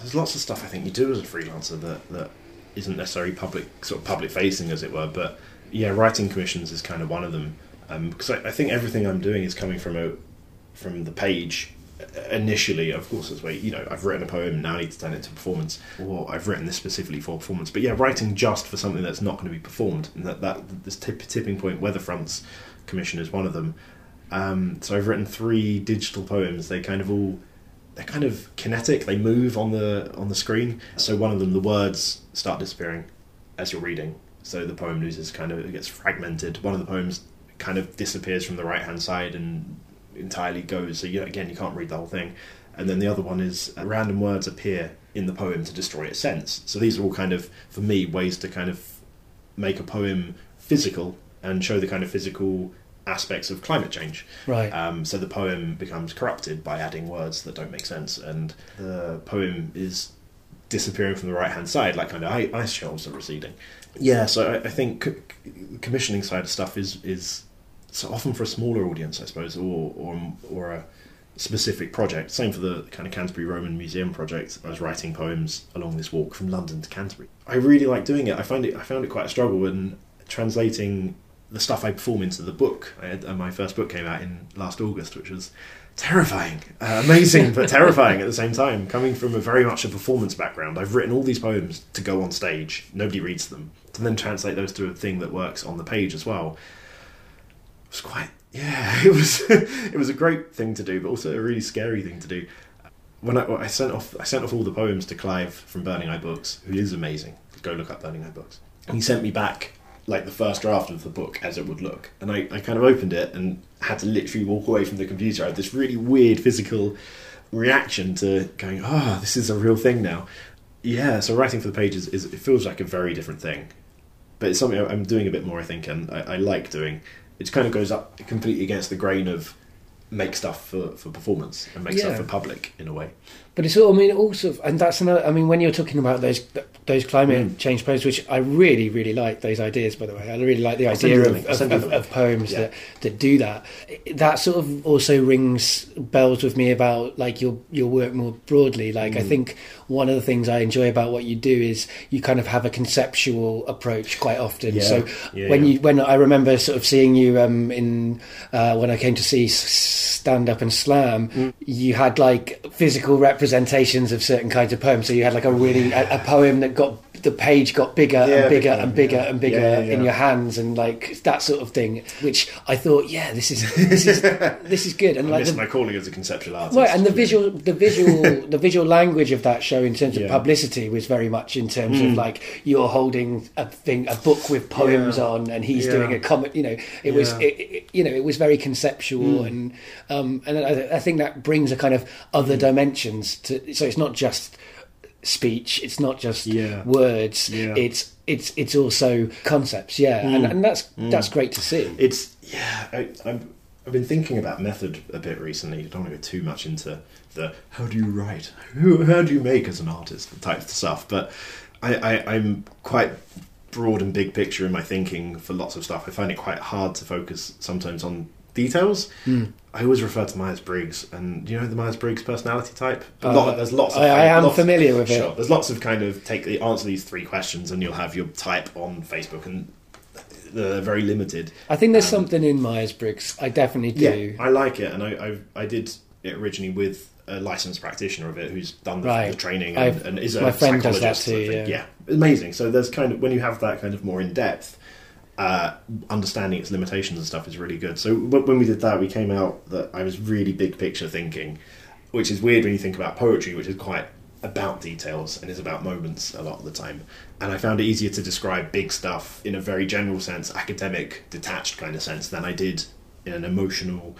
[SPEAKER 1] there's lots of stuff I think you do as a freelancer that that isn't necessarily public sort of public facing as it were, but yeah, writing commissions is kind of one of them because I, I think everything I'm doing is coming from a from the page uh, initially. Of course, as way you know I've written a poem now I need to turn it into performance, or I've written this specifically for performance. But yeah, writing just for something that's not going to be performed, and that that this tip, tipping point Weatherfronts commission is one of them. Um, so I've written three digital poems. They kind of all they're kind of kinetic. They move on the on the screen. So one of them, the words start disappearing as you're reading. So the poem loses kind of it gets fragmented. One of the poems kind of disappears from the right hand side and entirely goes. So you, again, you can't read the whole thing. And then the other one is uh, random words appear in the poem to destroy its sense. So these are all kind of for me ways to kind of make a poem physical and show the kind of physical aspects of climate change.
[SPEAKER 2] Right.
[SPEAKER 1] Um, so the poem becomes corrupted by adding words that don't make sense, and the poem is disappearing from the right hand side, like kind of ice shelves are receding. Yeah, so I, I think c- commissioning side of stuff is is so often for a smaller audience, I suppose, or or or a specific project. Same for the kind of Canterbury Roman Museum project. I was writing poems along this walk from London to Canterbury. I really like doing it. I find it I found it quite a struggle in translating the stuff I perform into the book. I had, uh, my first book came out in last August, which was terrifying, uh, amazing, but terrifying at the same time. Coming from a very much a performance background, I've written all these poems to go on stage. Nobody reads them. To then translate those to a thing that works on the page as well It was quite yeah. It was it was a great thing to do, but also a really scary thing to do. When I, I sent off I sent off all the poems to Clive from Burning Eye Books, who is amazing. Go look up Burning Eye Books. And he sent me back like the first draft of the book as it would look, and I, I kind of opened it and had to literally walk away from the computer. I had this really weird physical reaction to going, oh, this is a real thing now. Yeah, so writing for the pages is it feels like a very different thing but it's something I'm doing a bit more, I think, and I, I like doing. It kind of goes up completely against the grain of make stuff for, for performance and make
[SPEAKER 2] Yeah.
[SPEAKER 1] stuff for public in a way.
[SPEAKER 2] But it's all, I mean, also, and that's another. I mean, when you're talking about those those climate
[SPEAKER 1] Mm.
[SPEAKER 2] change poems, which I really, really like those ideas. By the way, I really like the
[SPEAKER 1] I'll
[SPEAKER 2] idea of. Of, of, of poems
[SPEAKER 1] Yeah.
[SPEAKER 2] that that do that. That sort of also rings bells with me about like your your work more broadly. Like,
[SPEAKER 1] Mm.
[SPEAKER 2] I think one of the things I enjoy about what you do is you kind of have a conceptual approach quite often.
[SPEAKER 1] Yeah.
[SPEAKER 2] So
[SPEAKER 1] Yeah,
[SPEAKER 2] when
[SPEAKER 1] yeah.
[SPEAKER 2] you when I remember sort of seeing you um, in uh, when I came to see stand up and slam,
[SPEAKER 1] Mm.
[SPEAKER 2] you had like physical representations of certain kinds of poems. So you had like a really a, a poem that got the page got bigger
[SPEAKER 1] Yeah,
[SPEAKER 2] and bigger
[SPEAKER 1] bigger,
[SPEAKER 2] and bigger
[SPEAKER 1] yeah.
[SPEAKER 2] and bigger
[SPEAKER 1] Yeah, yeah,
[SPEAKER 2] in your hands and like that sort of thing. Which I thought, yeah, this is this is this is good. And
[SPEAKER 1] I
[SPEAKER 2] like the,
[SPEAKER 1] my calling as a conceptual artist.
[SPEAKER 2] Right, and the visual, the visual, the visual language of that show in terms of
[SPEAKER 1] Yeah.
[SPEAKER 2] publicity was very much in terms of
[SPEAKER 1] Mm.
[SPEAKER 2] like you're holding a thing, a book with poems
[SPEAKER 1] Yeah.
[SPEAKER 2] on, and he's
[SPEAKER 1] Yeah.
[SPEAKER 2] doing a comic. You know, it was, it, it, you know, it was very conceptual,
[SPEAKER 1] Mm.
[SPEAKER 2] and um, and I, I think that brings a kind of other dimensions to. So it's not just speech, it's not just
[SPEAKER 1] Yeah.
[SPEAKER 2] words,
[SPEAKER 1] Yeah.
[SPEAKER 2] it's it's it's also concepts. Yeah, and,
[SPEAKER 1] Mm.
[SPEAKER 2] and that's
[SPEAKER 1] Mm.
[SPEAKER 2] that's great to see.
[SPEAKER 1] It's yeah. I, I'm, I've been thinking about method a bit recently. I don't want to go too much into the how do you write, who, how do you make as an artist type of stuff. But I, I, I'm quite broad and big picture in my thinking for lots of stuff. I find it quite hard to focus sometimes on details.
[SPEAKER 2] Mm.
[SPEAKER 1] I always refer to Myers Briggs, and you know the Myers Briggs personality type. Lot,
[SPEAKER 2] Uh,
[SPEAKER 1] there's lots. Of
[SPEAKER 2] I- I am
[SPEAKER 1] lots-
[SPEAKER 2] familiar with it.
[SPEAKER 1] There's lots of kind of take the answer these three questions, and you'll have your type on Facebook, and they're very limited.
[SPEAKER 2] I think there's
[SPEAKER 1] Um,
[SPEAKER 2] something in Myers Briggs. I definitely do.
[SPEAKER 1] Yeah, I like it, and I I, I did it originally with a licensed practitioner of it who's done the,
[SPEAKER 2] Right.
[SPEAKER 1] the training and, and is a
[SPEAKER 2] my friend does
[SPEAKER 1] psychologist.
[SPEAKER 2] that too,
[SPEAKER 1] thing.
[SPEAKER 2] yeah.
[SPEAKER 1] amazing. So there's kind of when you have that kind of more in depth. Uh, understanding its limitations and stuff is really good. So w- when we did that, we came out that I was really big picture thinking, which is weird when you think about poetry, which is quite about details and is about moments a lot of the time. And I found it easier to describe big stuff in a very general sense, academic, detached kind of sense, than I did in an emotional.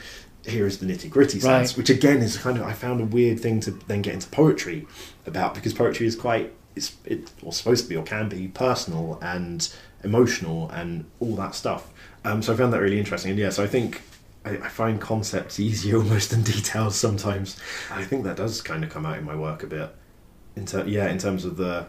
[SPEAKER 1] Here is the nitty gritty sense,
[SPEAKER 2] Right.
[SPEAKER 1] which again is kind of I found a weird thing to then get into poetry about because poetry is quite it's it or supposed to be or can be personal and emotional and all that stuff. Um, so I found that really interesting. And yeah, so I think I, I find concepts easier almost than details sometimes. I think that does kind of come out in my work a bit. In ter- yeah, in terms of the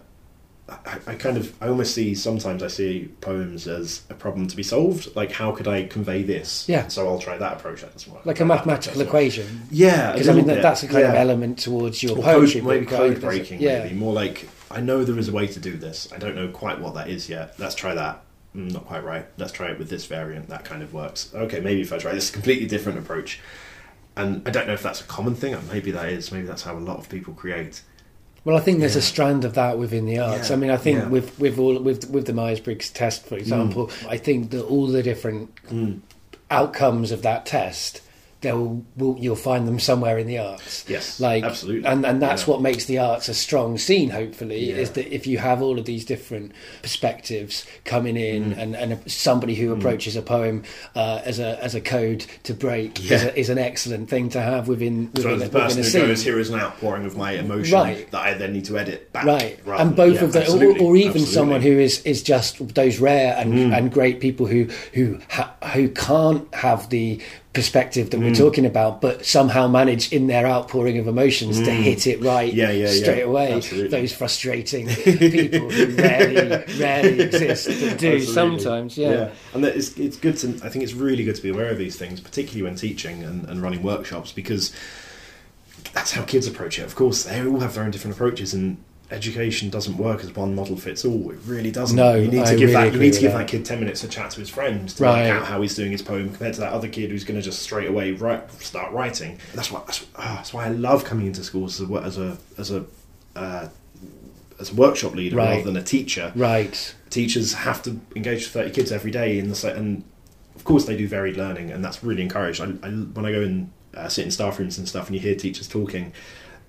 [SPEAKER 1] I, I kind of I almost see sometimes I see poems as a problem to be solved. Like how could I convey this?
[SPEAKER 2] Yeah.
[SPEAKER 1] So I'll try that approach. That's what
[SPEAKER 2] like a mathematical equation.
[SPEAKER 1] Yeah,
[SPEAKER 2] Because I mean that, that's a kind of element towards your
[SPEAKER 1] or
[SPEAKER 2] poetry.
[SPEAKER 1] code, maybe code breaking.
[SPEAKER 2] Yeah.
[SPEAKER 1] Maybe more like I know there is a way to do this. I don't know quite what that is yet. Let's try that. Mm, not quite right. Let's try it with this variant. That kind of works. Okay, maybe if I try this completely different approach, and I don't know if that's a common thing. Maybe that is. Maybe that's how a lot of people create.
[SPEAKER 2] Well, I think there's a strand of that within the arts.
[SPEAKER 1] Yeah,
[SPEAKER 2] I mean, I think
[SPEAKER 1] yeah.
[SPEAKER 2] with with all with with the Myers Briggs test, for example, I think that all the different
[SPEAKER 1] Mm.
[SPEAKER 2] outcomes of that test, they'll will, you'll find them somewhere in the arts.
[SPEAKER 1] Yes,
[SPEAKER 2] like
[SPEAKER 1] absolutely.
[SPEAKER 2] and and that's
[SPEAKER 1] Yeah.
[SPEAKER 2] what makes the arts a strong scene. Hopefully,
[SPEAKER 1] Yeah.
[SPEAKER 2] is that if you have all of these different perspectives coming in,
[SPEAKER 1] Mm.
[SPEAKER 2] and and somebody who approaches a poem uh, as a as a code to break is, a, is an excellent thing to have within
[SPEAKER 1] So
[SPEAKER 2] within,
[SPEAKER 1] the
[SPEAKER 2] a, within
[SPEAKER 1] person
[SPEAKER 2] a
[SPEAKER 1] who goes, here is an outpouring of my emotion
[SPEAKER 2] Right.
[SPEAKER 1] that I then need to edit back.
[SPEAKER 2] right and both
[SPEAKER 1] yeah,
[SPEAKER 2] of the or, or even
[SPEAKER 1] absolutely. Mm.
[SPEAKER 2] someone who is is just those rare and and great people who who ha, who can't have the perspective that
[SPEAKER 1] Mm.
[SPEAKER 2] we're talking about but somehow manage in their outpouring of emotions to hit it right
[SPEAKER 1] Mm. Yeah, yeah, yeah.
[SPEAKER 2] straight away
[SPEAKER 1] Absolutely.
[SPEAKER 2] those frustrating people who rarely rarely exist but do
[SPEAKER 1] Absolutely.
[SPEAKER 2] sometimes yeah,
[SPEAKER 1] and that it's it's good to. I think it's really good to be aware of these things, particularly when teaching and, and running workshops, because that's how kids approach it. Of course, they all have their own different approaches, and education doesn't work as one model fits all. It really doesn't.
[SPEAKER 2] No,
[SPEAKER 1] you need to
[SPEAKER 2] I
[SPEAKER 1] give
[SPEAKER 2] really
[SPEAKER 1] that. You need to give
[SPEAKER 2] that.
[SPEAKER 1] that kid ten minutes to chat to his friend to
[SPEAKER 2] Right.
[SPEAKER 1] work out how he's doing his poem compared to that other kid who's going to just straight away write, start writing. That's why. That's, ah, that's why I love coming into schools as a as a as a, uh, as a workshop leader
[SPEAKER 2] Right.
[SPEAKER 1] rather than a teacher
[SPEAKER 2] right
[SPEAKER 1] teachers have to engage with 30 kids every day in the and of course they do varied learning and that's really encouraged I, I, when i go and uh, sit in staff rooms and stuff and you hear teachers talking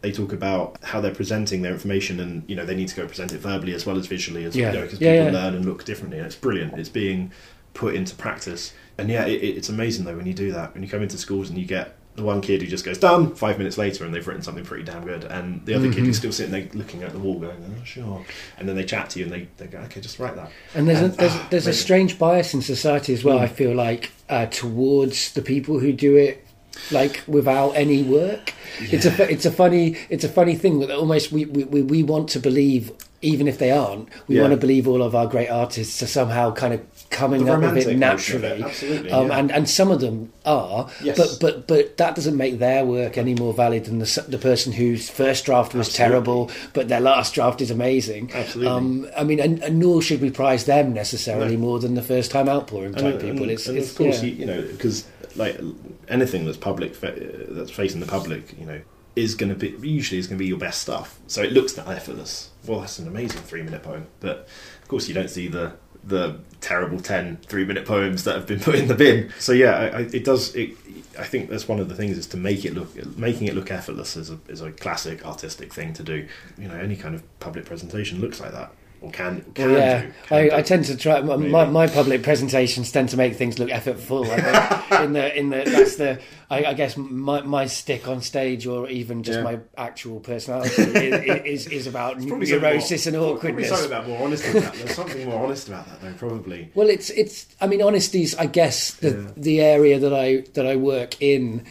[SPEAKER 1] they talk about how they're presenting their information and you know they need to go present it verbally as well as visually as
[SPEAKER 2] Yeah.
[SPEAKER 1] you know because
[SPEAKER 2] Yeah,
[SPEAKER 1] people
[SPEAKER 2] yeah.
[SPEAKER 1] learn and look differently and it's brilliant. It's being put into practice. And yeah it, it- it's amazing though when you do that. When you come into schools and you get the one kid who just goes done! five minutes later and they've written something pretty damn good. And the other kid
[SPEAKER 2] Mm-hmm.
[SPEAKER 1] who's still sitting there looking at the wall going oh sure. And then they chat to you and they, they go okay just write that.
[SPEAKER 2] And there's a, there's,
[SPEAKER 1] ah,
[SPEAKER 2] there's a strange bias in society as well. I feel like uh, towards the people who do it like without any work. It's a it's a funny it's a funny thing that almost we, we, we- want to believe even if they aren't. We
[SPEAKER 1] Yeah.
[SPEAKER 2] want to believe all of our great artists are somehow kind of coming
[SPEAKER 1] The
[SPEAKER 2] up with
[SPEAKER 1] romantic
[SPEAKER 2] it naturally.
[SPEAKER 1] absolutely,
[SPEAKER 2] um,
[SPEAKER 1] yeah.
[SPEAKER 2] and and some of them are,
[SPEAKER 1] Yes.
[SPEAKER 2] but but but that doesn't make their work any more valid than the the person whose first draft was
[SPEAKER 1] Absolutely.
[SPEAKER 2] terrible, but their last draft is amazing.
[SPEAKER 1] Absolutely.
[SPEAKER 2] Um, I mean, and, and nor should we prize them necessarily
[SPEAKER 1] No.
[SPEAKER 2] more than the first time outpouring type
[SPEAKER 1] and,
[SPEAKER 2] people.
[SPEAKER 1] and-
[SPEAKER 2] It's, it's
[SPEAKER 1] of course,
[SPEAKER 2] yeah.
[SPEAKER 1] you, you know, because like anything that's public, that's facing the public, you know, is going to be usually is going to be your best stuff. So it looks that effortless. Well, that's an amazing three minute poem, but of course you don't see the the terrible 10 three minute poems that have been put in the bin. So yeah, I, I, it does. It, I think that's one of the things is to make it look making it look effortless is a is a classic artistic thing to do. You know, any kind of public presentation looks like that or can can
[SPEAKER 2] Well, yeah,
[SPEAKER 1] do. can
[SPEAKER 2] I,
[SPEAKER 1] do.
[SPEAKER 2] I tend to try. My, my, my public presentations tend to make things look effortful. I think. in the in the that's the I, I guess my my stick on stage or even just
[SPEAKER 1] Yeah.
[SPEAKER 2] my actual personality is, is is about neurosis and
[SPEAKER 1] more- Probably
[SPEAKER 2] awkwardness.
[SPEAKER 1] something about more honest about that. There's something more honest about that, though. Probably.
[SPEAKER 2] Well, it's it's. I mean, honesty's. I guess the
[SPEAKER 1] Yeah.
[SPEAKER 2] the area that I that I work in,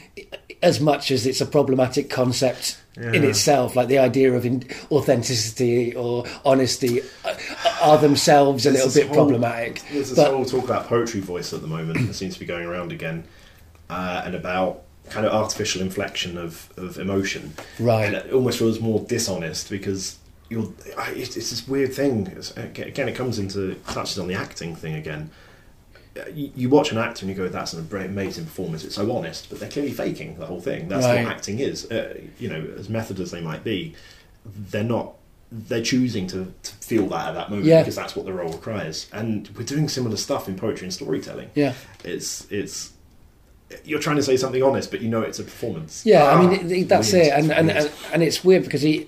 [SPEAKER 2] as much as it's a problematic concept in itself, like the idea of in, authenticity or honesty, uh, are themselves a little bit
[SPEAKER 1] whole-
[SPEAKER 2] problematic.
[SPEAKER 1] There's this
[SPEAKER 2] But
[SPEAKER 1] whole talk about poetry voice at the moment that seems to be going around again, uh, and about kind of artificial inflection of, of emotion.
[SPEAKER 2] Right.
[SPEAKER 1] And it almost feels more dishonest because you're. It's, it's this weird thing. It's, again, it comes into touches on the acting thing again. You, watch an actor and you go, "That's an amazing performance." It's so honest, but they're clearly faking the whole thing. That's
[SPEAKER 2] Right.
[SPEAKER 1] what acting is. Uh, you know, as method as they might be, they're not. They're choosing to, to feel that at that moment
[SPEAKER 2] Yeah.
[SPEAKER 1] because that's what the role requires. And we're doing similar stuff in poetry and storytelling.
[SPEAKER 2] yeah,
[SPEAKER 1] It's it's you're trying to say something honest, but you know it's a performance.
[SPEAKER 2] yeah. I
[SPEAKER 1] Ah,
[SPEAKER 2] mean, it, it- that's it, and and, and and it's weird because he.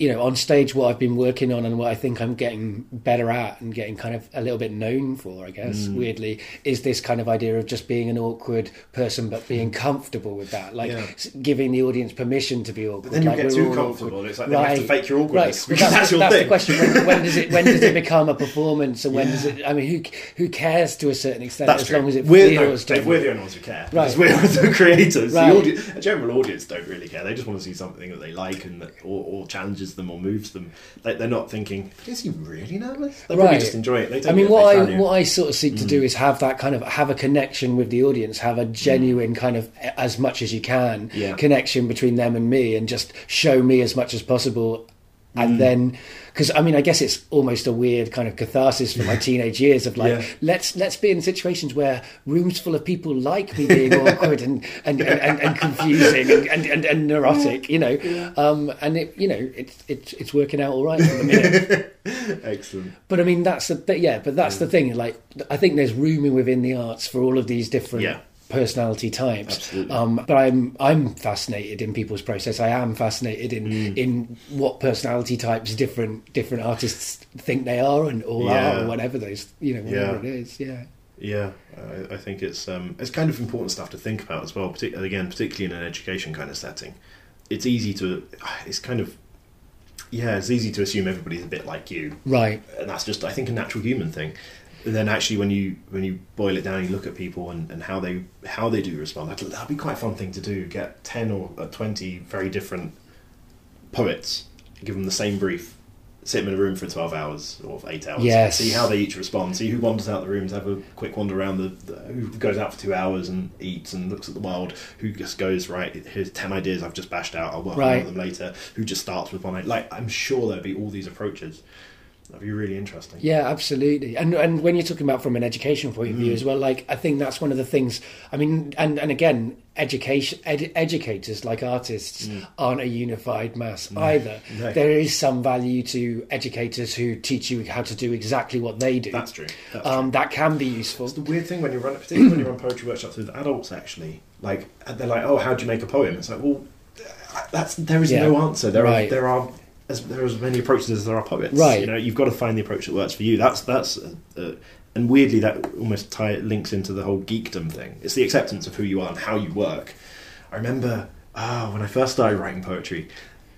[SPEAKER 2] You know, on stage, what I've been working on and what I think I'm getting better at and getting kind of a little bit known for, I guess,
[SPEAKER 1] Mm.
[SPEAKER 2] weirdly, is this kind of idea of just being an awkward person, but being comfortable with that, like
[SPEAKER 1] Yeah.
[SPEAKER 2] giving the audience permission to be awkward.
[SPEAKER 1] But then you
[SPEAKER 2] like
[SPEAKER 1] get too comfortable.
[SPEAKER 2] awkward.
[SPEAKER 1] It's like then you have to fake your awkwardness
[SPEAKER 2] Right.
[SPEAKER 1] because that's your
[SPEAKER 2] that's
[SPEAKER 1] thing.
[SPEAKER 2] the question. When, when does it when does it become a performance, and when does it? I mean, who who cares to a certain extent
[SPEAKER 1] That's
[SPEAKER 2] as
[SPEAKER 1] true.
[SPEAKER 2] long as it
[SPEAKER 1] we're, no,
[SPEAKER 2] feels.
[SPEAKER 1] Dave, we're the only ones who care.
[SPEAKER 2] Right.
[SPEAKER 1] Because we're the creators.
[SPEAKER 2] Right.
[SPEAKER 1] The audience, a general audience don't really care. They just want to see something that they like and that, or, or challenges them or moves them. Like they're not thinking, "Is he really nervous?" They
[SPEAKER 2] Right.
[SPEAKER 1] probably just enjoy it. They
[SPEAKER 2] I mean, what I.
[SPEAKER 1] Mm.
[SPEAKER 2] what I sort of seek to do is have that kind of have a connection with the audience, have a genuine kind of as much as you can
[SPEAKER 1] Mm. Yeah.
[SPEAKER 2] connection between them and me, and just show me as much as possible.
[SPEAKER 1] Mm.
[SPEAKER 2] And then, because I mean, I guess it's almost a weird kind of catharsis for my teenage years of like,
[SPEAKER 1] Yeah.
[SPEAKER 2] let's let's be in situations where rooms full of people like me being awkward and and, and, and, and confusing and, and, and, neurotic, you know. Um, and it, you know, it's it's it's working out all right for the minute.
[SPEAKER 1] Excellent.
[SPEAKER 2] But I mean, that's the th- yeah. But that's the thing. Like, I think there's room within the arts for all of these different
[SPEAKER 1] Yeah.
[SPEAKER 2] Personality types. Um, but I'm I'm fascinated in people's process. I am fascinated in
[SPEAKER 1] Mm.
[SPEAKER 2] in what personality types different different artists think they are and or
[SPEAKER 1] Yeah.
[SPEAKER 2] are or whatever those you know whatever
[SPEAKER 1] Yeah.
[SPEAKER 2] it is. Yeah.
[SPEAKER 1] Yeah, I, I think it's um, it's kind of important stuff to think about as well. Particularly again, particularly in an education kind of setting, it's easy to it's kind of yeah, it's easy to assume everybody's a bit like you,
[SPEAKER 2] Right.
[SPEAKER 1] and that's just I think a natural human thing. Then actually, when you when you boil it down, you look at people and, and how they how they do respond. That'd, that'd be quite a fun thing to do. Get ten or uh, twenty very different poets, give them the same brief, sit them in a room for twelve hours or eight hours.
[SPEAKER 2] Yes.
[SPEAKER 1] See how they each respond. See who wanders out the rooms. Have a quick wander around the, the who goes out for two hours and eats and looks at the world. Who just goes right. Here's ten ideas I've just bashed out. I'll work
[SPEAKER 2] Right.
[SPEAKER 1] on them later. Who just starts with one. Like I'm sure there'd be all these approaches. That'd be really interesting.
[SPEAKER 2] Yeah, absolutely. And and when you're talking about from an educational point of
[SPEAKER 1] Mm.
[SPEAKER 2] view as well, like I think that's one of the things. I mean, and and again, education ed, educators like artists aren't a unified mass either.
[SPEAKER 1] Mm. No.
[SPEAKER 2] There is some value to educators who teach you how to do exactly what they do.
[SPEAKER 1] That's true. That's
[SPEAKER 2] um, that can be useful.
[SPEAKER 1] It's the weird thing when you run, particularly when you run poetry workshops with adults. Actually, like they're like, "Oh, how do you make a poem?" It's like, well, that's there is
[SPEAKER 2] Yeah.
[SPEAKER 1] no answer. There
[SPEAKER 2] Right.
[SPEAKER 1] are there are as there are as many approaches as there are poets.
[SPEAKER 2] Right.
[SPEAKER 1] You know, you've got to find the approach that works for you. That's that's. Uh, uh, and weirdly, that almost tie links into the whole geekdom thing. It's the acceptance of who you are and how you work. I remember ah, when I first started writing poetry,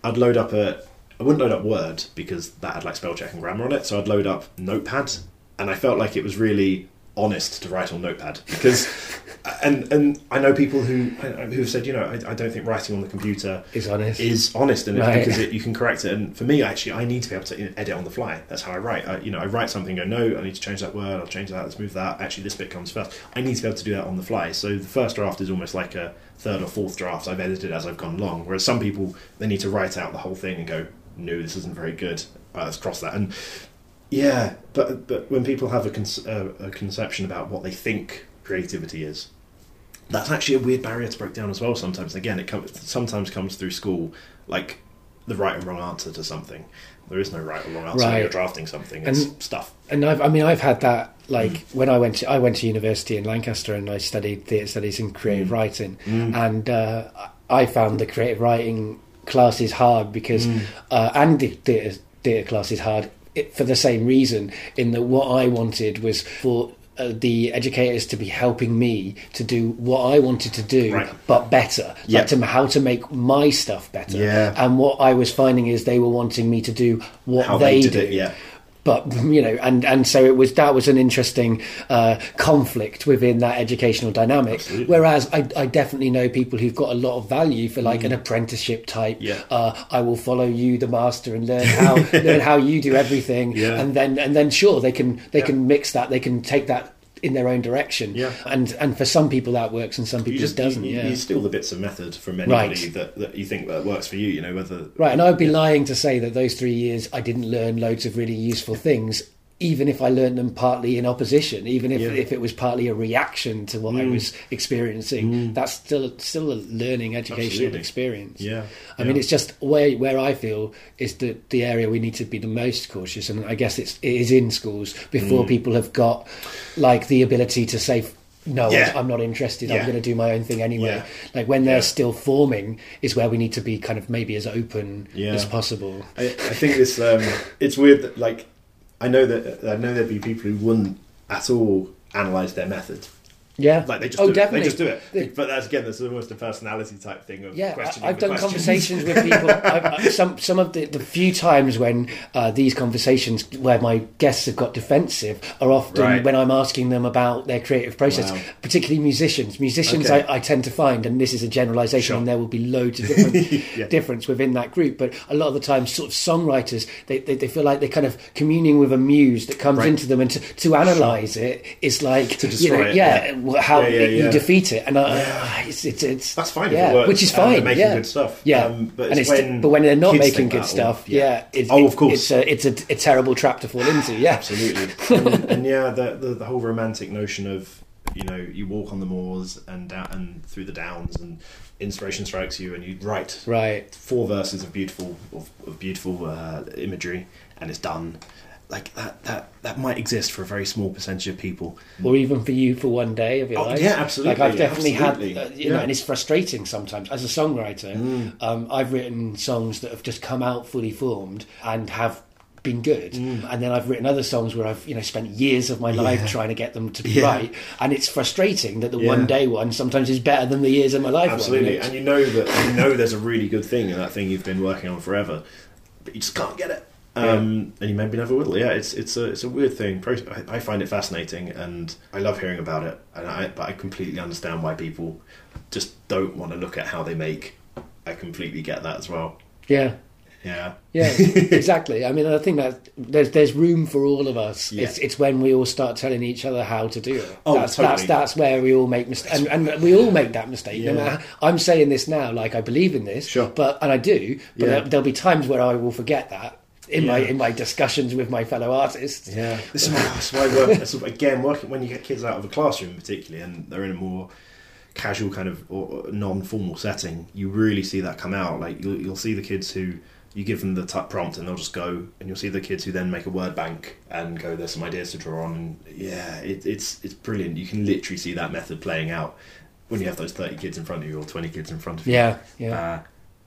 [SPEAKER 1] I'd load up a. I wouldn't load up Word because that had like spell check and grammar on it. So I'd load up Notepad, and I felt like it was really honest to write on Notepad because, and and I know people who who have said, you know, I, I don't think writing on the computer
[SPEAKER 2] Is honest.
[SPEAKER 1] is honest and
[SPEAKER 2] Right.
[SPEAKER 1] because it, you can correct it. And for me, actually, I need to be able to edit on the fly. That's how I write. I, you know, I write something, go no, I need to change that word. I'll change that. Let's move that. Actually, this bit comes first. I need to be able to do that on the fly. So the first draft is almost like a third or fourth draft. I've edited as I've gone along. Whereas some people they need to write out the whole thing and go, no, this isn't very good. Uh, let's cross that. And yeah, but but when people have a, con- uh, a conception about what they think creativity is, that's actually a weird barrier to break down as well. Sometimes, again, it comes sometimes comes through school, like the right and wrong answer to something. There is no right or wrong answer when you're drafting something. It's
[SPEAKER 2] And-
[SPEAKER 1] stuff.
[SPEAKER 2] and I've, I mean, I've had that. Like
[SPEAKER 1] Mm.
[SPEAKER 2] when I went to I went to university in Lancaster and I studied theatre studies and creative
[SPEAKER 1] Mm.
[SPEAKER 2] writing, and uh, I found the creative writing classes hard because,
[SPEAKER 1] Mm.
[SPEAKER 2] uh, and the theatre theatre classes hard it, for the same reason. In that what I wanted was for. Uh, the educators to be helping me to do what I wanted to do,
[SPEAKER 1] Right.
[SPEAKER 2] but better.
[SPEAKER 1] Yeah.
[SPEAKER 2] Like to how to make my stuff better.
[SPEAKER 1] Yeah.
[SPEAKER 2] And what I was finding is they were wanting me to do what
[SPEAKER 1] How
[SPEAKER 2] they,
[SPEAKER 1] they did
[SPEAKER 2] do
[SPEAKER 1] it, yeah.
[SPEAKER 2] But you know and and so it was that was an interesting uh, conflict within that educational dynamic
[SPEAKER 1] Absolutely.
[SPEAKER 2] whereas I, I definitely know people who've got a lot of value for like an apprenticeship type
[SPEAKER 1] Mm. Yeah.
[SPEAKER 2] uh, I will follow you the master and learn how learn how you do everything
[SPEAKER 1] Yeah.
[SPEAKER 2] and then and then sure they can they
[SPEAKER 1] Yeah.
[SPEAKER 2] can mix that they can take that in their own direction
[SPEAKER 1] Yeah.
[SPEAKER 2] and and for some people that works and some people
[SPEAKER 1] just
[SPEAKER 2] it doesn't
[SPEAKER 1] you,
[SPEAKER 2] yeah
[SPEAKER 1] you steal the bits of method from anybody
[SPEAKER 2] Right.
[SPEAKER 1] that, that you think that works for you. You know whether
[SPEAKER 2] Right, and I'd be lying to say that those three years I didn't learn loads of really useful things, even if I learned them partly in opposition, even if,
[SPEAKER 1] Yeah.
[SPEAKER 2] if it was partly a reaction to what I
[SPEAKER 1] Mm.
[SPEAKER 2] was experiencing. That's still still a learning educational
[SPEAKER 1] Absolutely.
[SPEAKER 2] experience.
[SPEAKER 1] Yeah,
[SPEAKER 2] I mean, it's just where where I feel is the the area we need to be the most cautious, and I guess it's it is in schools
[SPEAKER 1] Mm.
[SPEAKER 2] before people have got like the ability to say. No,
[SPEAKER 1] Yeah.
[SPEAKER 2] I'm not interested. I'm going to do my own thing anyway.
[SPEAKER 1] Yeah.
[SPEAKER 2] Like when they're
[SPEAKER 1] Yeah.
[SPEAKER 2] still forming is where we need to be kind of maybe as open
[SPEAKER 1] Yeah.
[SPEAKER 2] as possible.
[SPEAKER 1] I, I think this um, it's weird that like I know that I know there'd be people who wouldn't at all analyze their method
[SPEAKER 2] Yeah.
[SPEAKER 1] Like they just
[SPEAKER 2] Oh,
[SPEAKER 1] do it.
[SPEAKER 2] definitely.
[SPEAKER 1] They just do it. But that's again, that's almost a personality type thing of
[SPEAKER 2] Yeah, I-
[SPEAKER 1] questioning.
[SPEAKER 2] I've
[SPEAKER 1] the
[SPEAKER 2] done
[SPEAKER 1] questions.
[SPEAKER 2] conversations with people. I've, some some of the, the few times when uh, these conversations where my guests have got defensive are often
[SPEAKER 1] Right.
[SPEAKER 2] when I'm asking them about their creative process,
[SPEAKER 1] Wow.
[SPEAKER 2] particularly musicians. Musicians,
[SPEAKER 1] Okay.
[SPEAKER 2] I, I tend to find, and this is a generalisation,
[SPEAKER 1] Sure.
[SPEAKER 2] and there will be loads of different
[SPEAKER 1] Yeah.
[SPEAKER 2] difference within that group. But a lot of the time, sort of songwriters, they, they, they feel like they're kind of communing with a muse that comes
[SPEAKER 1] Right.
[SPEAKER 2] into them, and to, to analyse it is like
[SPEAKER 1] To
[SPEAKER 2] you know,
[SPEAKER 1] it,
[SPEAKER 2] yeah,
[SPEAKER 1] yeah.
[SPEAKER 2] How
[SPEAKER 1] Yeah, yeah,
[SPEAKER 2] you
[SPEAKER 1] yeah.
[SPEAKER 2] defeat it, and I, it's, it's it's
[SPEAKER 1] That's fine if
[SPEAKER 2] yeah,
[SPEAKER 1] it works,
[SPEAKER 2] which is fine.
[SPEAKER 1] they're making
[SPEAKER 2] yeah.
[SPEAKER 1] good stuff.
[SPEAKER 2] Yeah,
[SPEAKER 1] Um, but
[SPEAKER 2] and
[SPEAKER 1] it's when
[SPEAKER 2] but when they're not making good stuff,
[SPEAKER 1] yeah. Oh,
[SPEAKER 2] it-
[SPEAKER 1] of course.
[SPEAKER 2] it's a it's a, a terrible trap to fall into. Yeah,
[SPEAKER 1] absolutely. and, and yeah, the, the the whole romantic notion of you know you walk on the moors and down, and through the downs, and inspiration strikes you, and you write
[SPEAKER 2] right.
[SPEAKER 1] four verses of beautiful of, of beautiful uh, imagery, and it's done. Like that, that that might exist for a very small percentage of people.
[SPEAKER 2] Or even for you for one day of your
[SPEAKER 1] Oh,
[SPEAKER 2] life.
[SPEAKER 1] yeah, absolutely,
[SPEAKER 2] Like I've definitely
[SPEAKER 1] absolutely.
[SPEAKER 2] had, uh, you know,
[SPEAKER 1] Yeah.
[SPEAKER 2] and it's frustrating sometimes as a songwriter.
[SPEAKER 1] Mm.
[SPEAKER 2] Um, I've written songs that have just come out fully formed and have been good,
[SPEAKER 1] Mm.
[SPEAKER 2] and then I've written other songs where I've you know spent years of my life
[SPEAKER 1] Yeah.
[SPEAKER 2] trying to get them to be
[SPEAKER 1] Yeah.
[SPEAKER 2] right, and it's frustrating that the
[SPEAKER 1] Yeah.
[SPEAKER 2] one day one sometimes is better than the years of my life.
[SPEAKER 1] Absolutely,
[SPEAKER 2] and
[SPEAKER 1] and you know that you know there's a really good thing in that thing you've been working on forever, but you just can't get it. Um, and you maybe never will. Yeah, it's it's a it's a weird thing. I, I find it fascinating, and I love hearing about it. And I, but I completely understand why people just don't want to look at how they make. I completely get that as well.
[SPEAKER 2] yeah.
[SPEAKER 1] Yeah,
[SPEAKER 2] Yeah, exactly. I mean, I think that there's there's room for all of us.
[SPEAKER 1] Yeah.
[SPEAKER 2] It's it's when we all start telling each other how to do it.
[SPEAKER 1] Oh,
[SPEAKER 2] that's,
[SPEAKER 1] totally.
[SPEAKER 2] that's that's where we all make mistakes, and, and we all make that mistake. No
[SPEAKER 1] Yeah.
[SPEAKER 2] matter, I'm saying this now, like I believe in this,
[SPEAKER 1] Sure.
[SPEAKER 2] but and I do, but
[SPEAKER 1] Yeah.
[SPEAKER 2] there'll be times where I will forget that in my in my discussions with my fellow artists.
[SPEAKER 1] Yeah, this is why, that's why work, that's again working when you get kids out of a classroom, particularly, and they're in a more casual kind of or, or non-formal setting, you really see that come out. Like you'll, you'll see the kids who you give them the t- prompt and they'll just go, and you'll see the kids who then make a word bank and go, "There's some ideas to draw on." And yeah, it, it's it's brilliant. You can literally see that method playing out when you have those thirty kids in front of you or twenty kids in front of you.
[SPEAKER 2] Yeah, yeah,
[SPEAKER 1] Uh,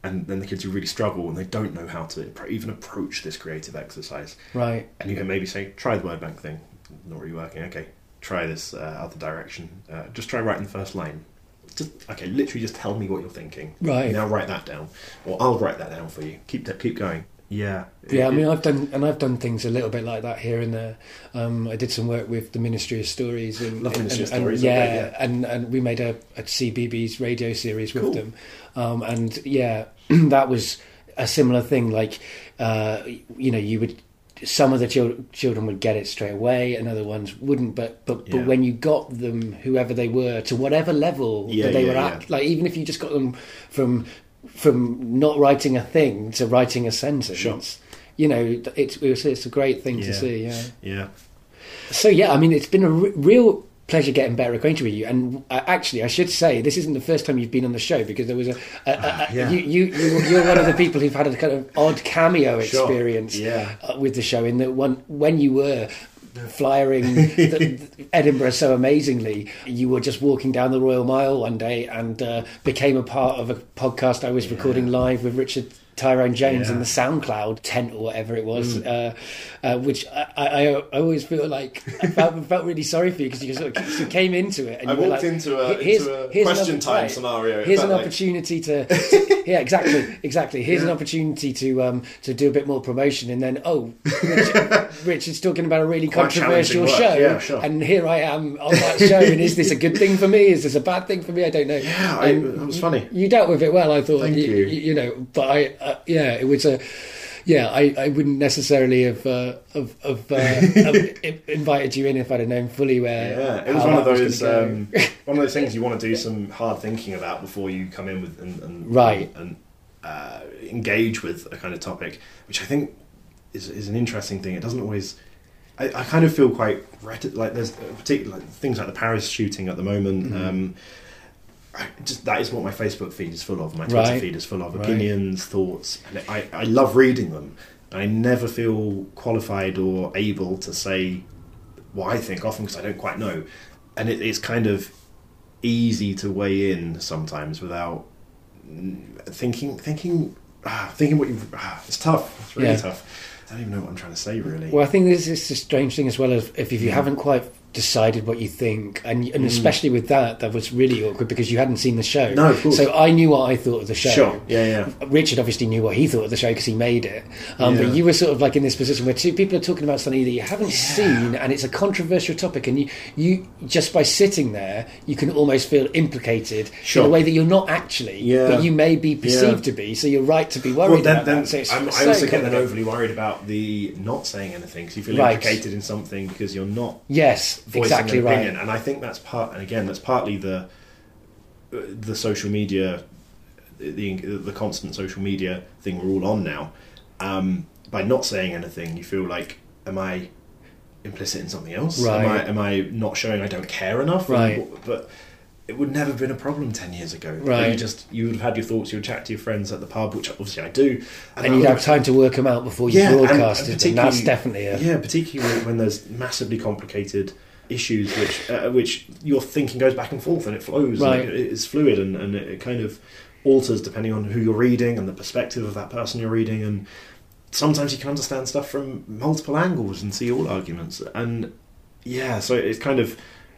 [SPEAKER 1] and then the kids who really struggle and they don't know how to even approach this creative exercise
[SPEAKER 2] right.
[SPEAKER 1] and you can maybe say, try the word bank thing. Not really working. Okay, try this uh, other direction. Uh, just try writing the first line. Just okay, literally just tell me what you're thinking.
[SPEAKER 2] Right.
[SPEAKER 1] now, write that down, or I'll write that down for you. Keep that, keep going. Yeah,
[SPEAKER 2] Yeah, I mean,
[SPEAKER 1] it-
[SPEAKER 2] I've done and I've done things a little bit like that here and there. Um, I did some work with the Ministry of Stories, and,
[SPEAKER 1] Love Ministry
[SPEAKER 2] and,
[SPEAKER 1] of Stories,
[SPEAKER 2] and, yeah,
[SPEAKER 1] yeah.
[SPEAKER 2] and and we made a, a CBBS radio series with
[SPEAKER 1] Cool.
[SPEAKER 2] them, um, and yeah, that was a similar thing. Like, uh, you know, you would some of the chil- children would get it straight away, and other ones wouldn't. But but
[SPEAKER 1] Yeah.
[SPEAKER 2] but when you got them, whoever they were, to whatever level
[SPEAKER 1] Yeah,
[SPEAKER 2] that they
[SPEAKER 1] yeah,
[SPEAKER 2] were at, like even if you just got them from from not writing a thing to writing a sentence
[SPEAKER 1] Sure.
[SPEAKER 2] you know, it's it's, it's a great thing to see. Yeah.
[SPEAKER 1] yeah,
[SPEAKER 2] So yeah, I mean, it's been a real pleasure getting better acquainted with you. And uh, actually, I should say this isn't the first time you've been on the show because there was a, a, a,
[SPEAKER 1] Ah, yeah.
[SPEAKER 2] you, you you you're one of the people who've had a kind of odd cameo
[SPEAKER 1] Sure.
[SPEAKER 2] experience
[SPEAKER 1] Yeah.
[SPEAKER 2] uh, with the show. In that one when you were. Flyering the, the Edinburgh so amazingly, you were just walking down the Royal Mile one day and uh, became a part of a podcast I was recording live with Richard Tyrone Jones in
[SPEAKER 1] Yeah.
[SPEAKER 2] the SoundCloud tent or whatever it was, uh, uh, which I, I, I always feel like I felt, felt really sorry for you because you sort of you came into it and
[SPEAKER 1] I walked
[SPEAKER 2] like,
[SPEAKER 1] into a-
[SPEAKER 2] "Here's-
[SPEAKER 1] into a
[SPEAKER 2] here's
[SPEAKER 1] question time
[SPEAKER 2] right,
[SPEAKER 1] scenario.
[SPEAKER 2] Here's an
[SPEAKER 1] like-
[SPEAKER 2] opportunity to, to- yeah, exactly, exactly. Here's an opportunity to um, to do a bit more promotion, and then oh, Richard, Richard's talking about a really
[SPEAKER 1] Quite
[SPEAKER 2] controversial show,
[SPEAKER 1] yeah, sure.
[SPEAKER 2] and here I am on that show, and is this a good thing for me? Is this a bad thing for me? I don't know.
[SPEAKER 1] yeah. I,
[SPEAKER 2] And
[SPEAKER 1] it was funny.
[SPEAKER 2] you dealt with it well, I thought.
[SPEAKER 1] Thank
[SPEAKER 2] you,
[SPEAKER 1] you.
[SPEAKER 2] you know, but I, uh, yeah, it was a, yeah, I, I wouldn't necessarily have uh, have, have, uh, have invited you in if I'd have known fully where.
[SPEAKER 1] Yeah, it was one of those um, one of those things you want to do some hard thinking about before you come in with and, and
[SPEAKER 2] Right.
[SPEAKER 1] and uh, engage with a kind of topic, which I think is is an interesting thing. It doesn't always. I, I kind of feel quite like there's particular like, things like the Paris shooting at the moment.
[SPEAKER 2] Mm-hmm.
[SPEAKER 1] Um, just that is what my Facebook feed is full of. My Twitter
[SPEAKER 2] Right.
[SPEAKER 1] feed is full of
[SPEAKER 2] Right.
[SPEAKER 1] opinions, thoughts, and I, I love reading them. I never feel qualified or able to say what I think often because I don't quite know, and it, it's kind of easy to weigh in sometimes without thinking, thinking, ah, thinking what you. Ah, it's tough. It's really
[SPEAKER 2] Yeah.
[SPEAKER 1] tough. I don't even know what I'm trying to say really.
[SPEAKER 2] Well, I think this is a strange thing as well as if, if you haven't quite decided what you think, and and especially with that, that was really awkward because you hadn't seen the show.
[SPEAKER 1] No, of course.
[SPEAKER 2] So I knew what I thought of the show.
[SPEAKER 1] Sure. Yeah, yeah.
[SPEAKER 2] Richard obviously knew what he thought of the show because he made it. Um,
[SPEAKER 1] Yeah.
[SPEAKER 2] But you were sort of like in this position where two people are talking about something that you haven't seen, and it's a controversial topic, and you, you just by sitting there, you can almost feel implicated
[SPEAKER 1] Sure.
[SPEAKER 2] in a way that you're not actually,
[SPEAKER 1] Yeah.
[SPEAKER 2] but you may be perceived
[SPEAKER 1] Yeah.
[SPEAKER 2] to be. So you're right to be worried
[SPEAKER 1] Well, then,
[SPEAKER 2] about
[SPEAKER 1] then
[SPEAKER 2] that. So it's
[SPEAKER 1] I'm,
[SPEAKER 2] so
[SPEAKER 1] I also get then overly worried about the not saying anything because you feel
[SPEAKER 2] Right.
[SPEAKER 1] implicated in something because you're not
[SPEAKER 2] Yes,
[SPEAKER 1] voicing
[SPEAKER 2] exactly
[SPEAKER 1] an
[SPEAKER 2] right.
[SPEAKER 1] And I think that's part, and again, that's partly the the social media, the the constant social media thing we're all on now. Um, by not saying anything, you feel like, am I implicit in something else? Right. Am I, am I not showing I don't care enough?
[SPEAKER 2] Right.
[SPEAKER 1] And- but it would never have been a problem ten years ago.
[SPEAKER 2] Right.
[SPEAKER 1] You just you would have had your thoughts. You would chat to your friends at the pub, which obviously I do,
[SPEAKER 2] and
[SPEAKER 1] I
[SPEAKER 2] you'd have time to work them out before you
[SPEAKER 1] yeah, and-
[SPEAKER 2] broadcasted
[SPEAKER 1] and
[SPEAKER 2] them. That's definitely a
[SPEAKER 1] yeah, particularly when there's massively complicated issues which uh, which your thinking goes back and forth and it flows
[SPEAKER 2] Right.
[SPEAKER 1] and it's fluid and, and it kind of alters depending on who you're reading and the perspective of that person you're reading. And sometimes you can understand stuff from multiple angles and see all arguments. And yeah so it's kind of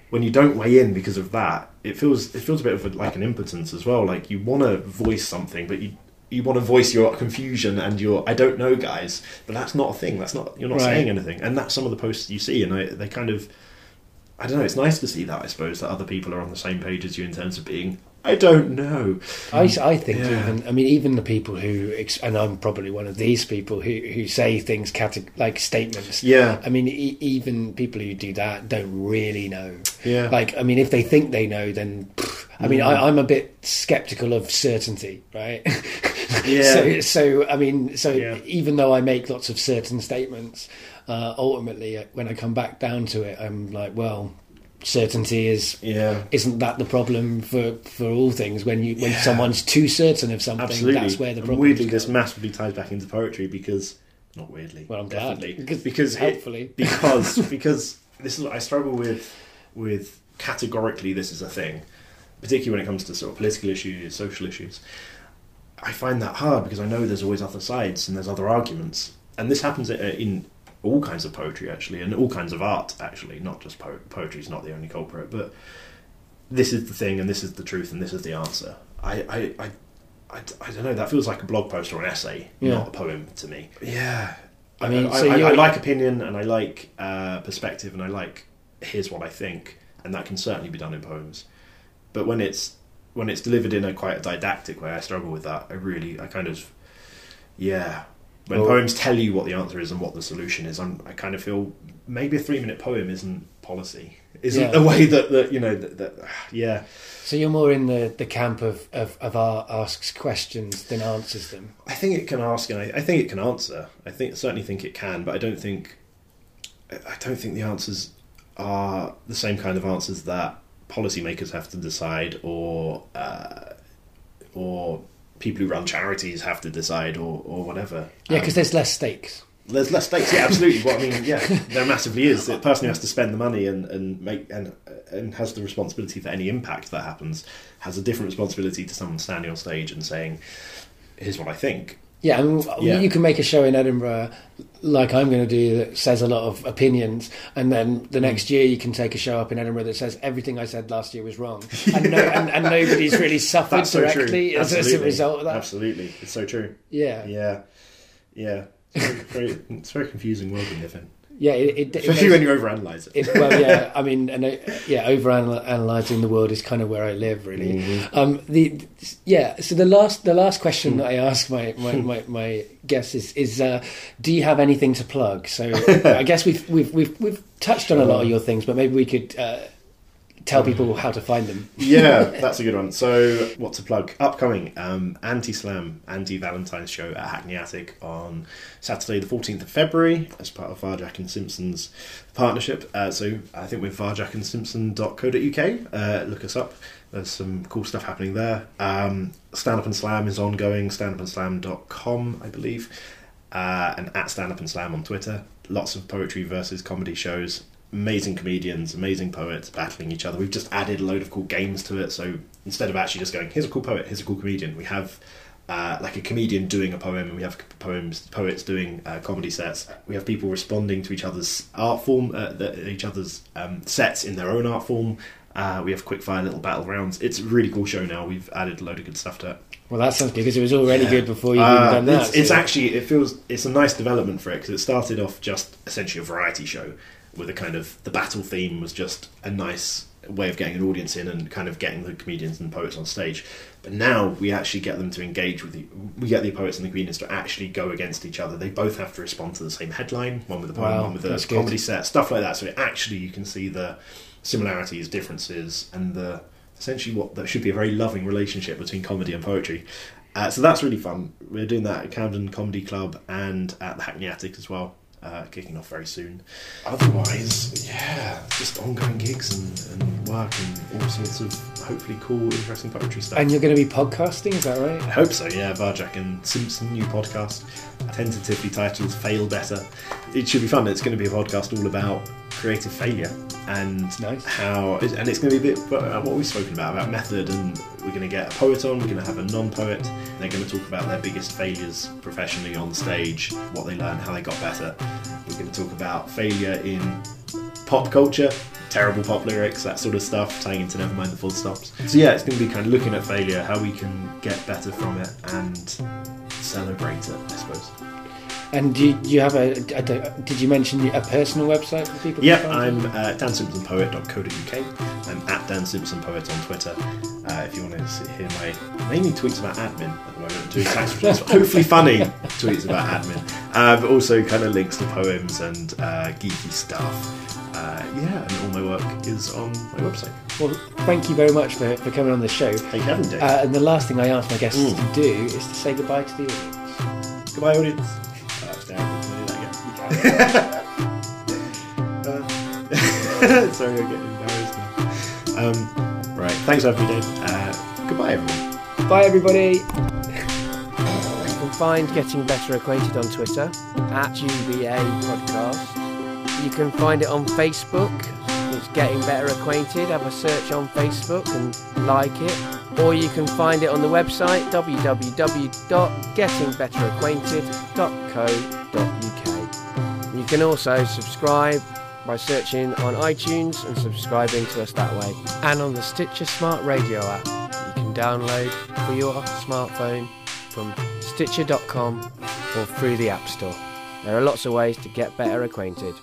[SPEAKER 1] when you don't weigh in because of that it feels it feels a bit of a, like an impotence as well. Like you want to voice something but you you want to voice your confusion and your I don't know guys but that's not a thing. That's not you're not
[SPEAKER 2] Right.
[SPEAKER 1] saying anything. And that's some of the posts you see and I, they kind of I don't know it's nice to see that I suppose that other people are on the same page as you in terms of being I don't know
[SPEAKER 2] I, I think
[SPEAKER 1] Yeah.
[SPEAKER 2] even I mean even the people who and I'm probably one of these people who who say things cate- like statements.
[SPEAKER 1] yeah
[SPEAKER 2] I mean e- even people who do that don't really know.
[SPEAKER 1] yeah
[SPEAKER 2] Like I mean if they think they know then pff, I mean
[SPEAKER 1] Mm.
[SPEAKER 2] I, I'm a bit skeptical of certainty, right?
[SPEAKER 1] Yeah.
[SPEAKER 2] so so I mean so
[SPEAKER 1] Yeah.
[SPEAKER 2] even though I make lots of certain statements, uh, ultimately uh, when I come back down to it, I'm like well. Certainty is
[SPEAKER 1] yeah
[SPEAKER 2] isn't that the problem for for all things when you when
[SPEAKER 1] Yeah.
[SPEAKER 2] someone's too certain of something
[SPEAKER 1] absolutely
[SPEAKER 2] that's where the
[SPEAKER 1] And
[SPEAKER 2] problem
[SPEAKER 1] weirdly
[SPEAKER 2] is.
[SPEAKER 1] this massively ties back into poetry because not weirdly
[SPEAKER 2] well i'm glad
[SPEAKER 1] definitely
[SPEAKER 2] because,
[SPEAKER 1] hopefully it- because because this is what I struggle with with categorically this is a thing, particularly when it comes to sort of political issues, social issues. I find that hard because I know there's always other sides and there's other arguments, and this happens uh, in all kinds of poetry actually, and all kinds of art actually, not just po- poetry is not the only culprit, but this is the thing and this is the truth and this is the answer. I I. I I, I don't know. That feels like a blog post or an essay,
[SPEAKER 2] Yeah.
[SPEAKER 1] not a poem to me. Yeah,
[SPEAKER 2] I mean,
[SPEAKER 1] I,
[SPEAKER 2] so
[SPEAKER 1] I, I like opinion and I like uh, perspective and I like here's what I think, and that can certainly be done in poems. But when it's when it's delivered in a quite a didactic way, I struggle with that. I really, I kind of, yeah. When
[SPEAKER 2] Well-
[SPEAKER 1] poems tell you what the answer is and what the solution is, I'm, I kind of feel maybe a three minute poem isn't policy, isn't
[SPEAKER 2] Yeah.
[SPEAKER 1] the way that, that you know that, that yeah.
[SPEAKER 2] so you're more in the the camp of of, of our asks questions than answers them
[SPEAKER 1] I think it can ask, and I, I think it can answer. I think certainly think it can, but I don't think I don't think the answers are the same kind of answers that policymakers have to decide, or uh, or people who run charities have to decide, or or whatever.
[SPEAKER 2] yeah
[SPEAKER 1] Um,
[SPEAKER 2] because there's less stakes
[SPEAKER 1] there's less stakes. Yeah, absolutely. What I mean, yeah, there massively is. The person who has to spend the money and, and make and and has the responsibility for any impact that happens has a different responsibility to someone standing on stage and saying, "Here's what I think."
[SPEAKER 2] Yeah I mean
[SPEAKER 1] Yeah.
[SPEAKER 2] you can make a show in Edinburgh like I'm going to do that says a lot of opinions and then the
[SPEAKER 1] Mm.
[SPEAKER 2] next year you can take a show up in Edinburgh that says everything I said last year was wrong. And, no, and, and nobody's really suffered
[SPEAKER 1] so
[SPEAKER 2] directly as, as a result of that.
[SPEAKER 1] Absolutely, it's so true.
[SPEAKER 2] yeah.
[SPEAKER 1] Yeah, yeah. It's very, very, it's a very confusing world we live in,
[SPEAKER 2] yeah it, it, it
[SPEAKER 1] especially
[SPEAKER 2] makes-
[SPEAKER 1] when you overanalyze it.
[SPEAKER 2] It, well, yeah, I mean, and, uh, yeah, overanalyzing the world is kind of where I live, really.
[SPEAKER 1] Mhm.
[SPEAKER 2] Um, the yeah, so the last the last question
[SPEAKER 1] Hmm.
[SPEAKER 2] that I ask my my, my, my guests is is uh, do you have anything to plug? So I guess we've we've we've we've touched on a lot of your things, but maybe we could uh, tell people how to find them.
[SPEAKER 1] yeah, that's a good one. So, what to plug? Upcoming um, anti slam, anti Valentine's show at Hackney Attic on Saturday, the 14th of February, as part of Varjack and Simpson's partnership. Uh, so, I think with varjackandsimpson.co.uk, uh, look us up. There's some cool stuff happening there. Um, Stand Up and Slam is ongoing, standupandslam.com, I believe, uh, and at Stand Up and Slam on Twitter. Lots of poetry versus comedy shows amazing comedians, amazing poets battling each other. We've just added a load of cool games to it. So instead of actually just going, here's a cool poet, here's a cool comedian, we have uh, like a comedian doing a poem, and we have poems, poets doing uh, comedy sets. We have people responding to each other's art form, uh, the, each other's um, sets in their own art form. Uh, we have quick fire little battle rounds. It's a really cool show now. We've added a load of good stuff to it.
[SPEAKER 2] Well, that sounds good because it was already
[SPEAKER 1] Yeah.
[SPEAKER 2] good before you
[SPEAKER 1] Uh,
[SPEAKER 2] even done that.
[SPEAKER 1] It's, it's actually it feels it's a nice development for it because it started off just essentially a variety show with a kind of the battle theme was just a nice way of getting an audience in and kind of getting the comedians and poets on stage. But now we actually get them to engage with the we get the poets and the comedians to actually go against each other. They both have to respond to the same headline, one with the poem,
[SPEAKER 2] Wow,
[SPEAKER 1] one with the
[SPEAKER 2] that's good.
[SPEAKER 1] comedy set, stuff like that. So actually you can see the similarities, differences, and the essentially what that should be a very loving relationship between comedy and poetry. Uh, so that's really fun. We're doing that at Camden Comedy Club and at the Hackney Attic as well, uh, kicking off very soon. Otherwise, yeah, just ongoing gigs and, and work and all sorts of hopefully cool, interesting poetry stuff.
[SPEAKER 2] And you're going to be podcasting, is that right?
[SPEAKER 1] I hope so, yeah. Varjack and Simpson, new podcast, tentatively titled Fail Better. It should be fun. It's going to be a podcast all about creative failure and
[SPEAKER 2] Nice.
[SPEAKER 1] how, and it's going to be a bit about uh, what we've spoken about, about method. And we're going to get a poet on, we're going to have a non poet. They're going to talk about their biggest failures professionally on stage, what they learned, how they got better. We're going to talk about failure in pop culture, terrible pop lyrics, that sort of stuff, tying into Nevermind the Full Stops. So yeah, it's going to be kind of looking at failure, how we can get better from it, and celebrate it, I suppose.
[SPEAKER 2] And do you, do you have a, a- Did you mention a personal website for people?
[SPEAKER 1] Yeah. I'm uh, dansimpsonpoet.co.uk. I'm at dansimpsonpoet on Twitter. Uh, if you want to see, hear my mainly tweets about admin at the moment, doing tax returns, hopefully funny tweets about admin, uh, but also kind of links to poems and uh, geeky stuff. Uh, yeah, and all my work is on my website.
[SPEAKER 2] Well, thank you very much for, for coming on the show.
[SPEAKER 1] Thank you. Dave.
[SPEAKER 2] Uh, and the last thing I ask my guests
[SPEAKER 1] Mm.
[SPEAKER 2] to do is to say goodbye to the audience.
[SPEAKER 1] Goodbye, audience. Uh, sorry, I'm getting embarrassed now. Um, right, thanks Dave. Uh, goodbye, everyone.
[SPEAKER 2] Bye, everybody. You can find Getting Better Acquainted on Twitter at GBA Podcast. You can find it on Facebook. It's Getting Better Acquainted. Have a search on Facebook and like it. Or you can find it on the website www.gettingbetteracquainted.co.uk. You can also subscribe by searching on iTunes and subscribing to us that way. And on the Stitcher Smart Radio app you can download for your smartphone from Stitcher.com or through the App Store. There are lots of ways to get better acquainted.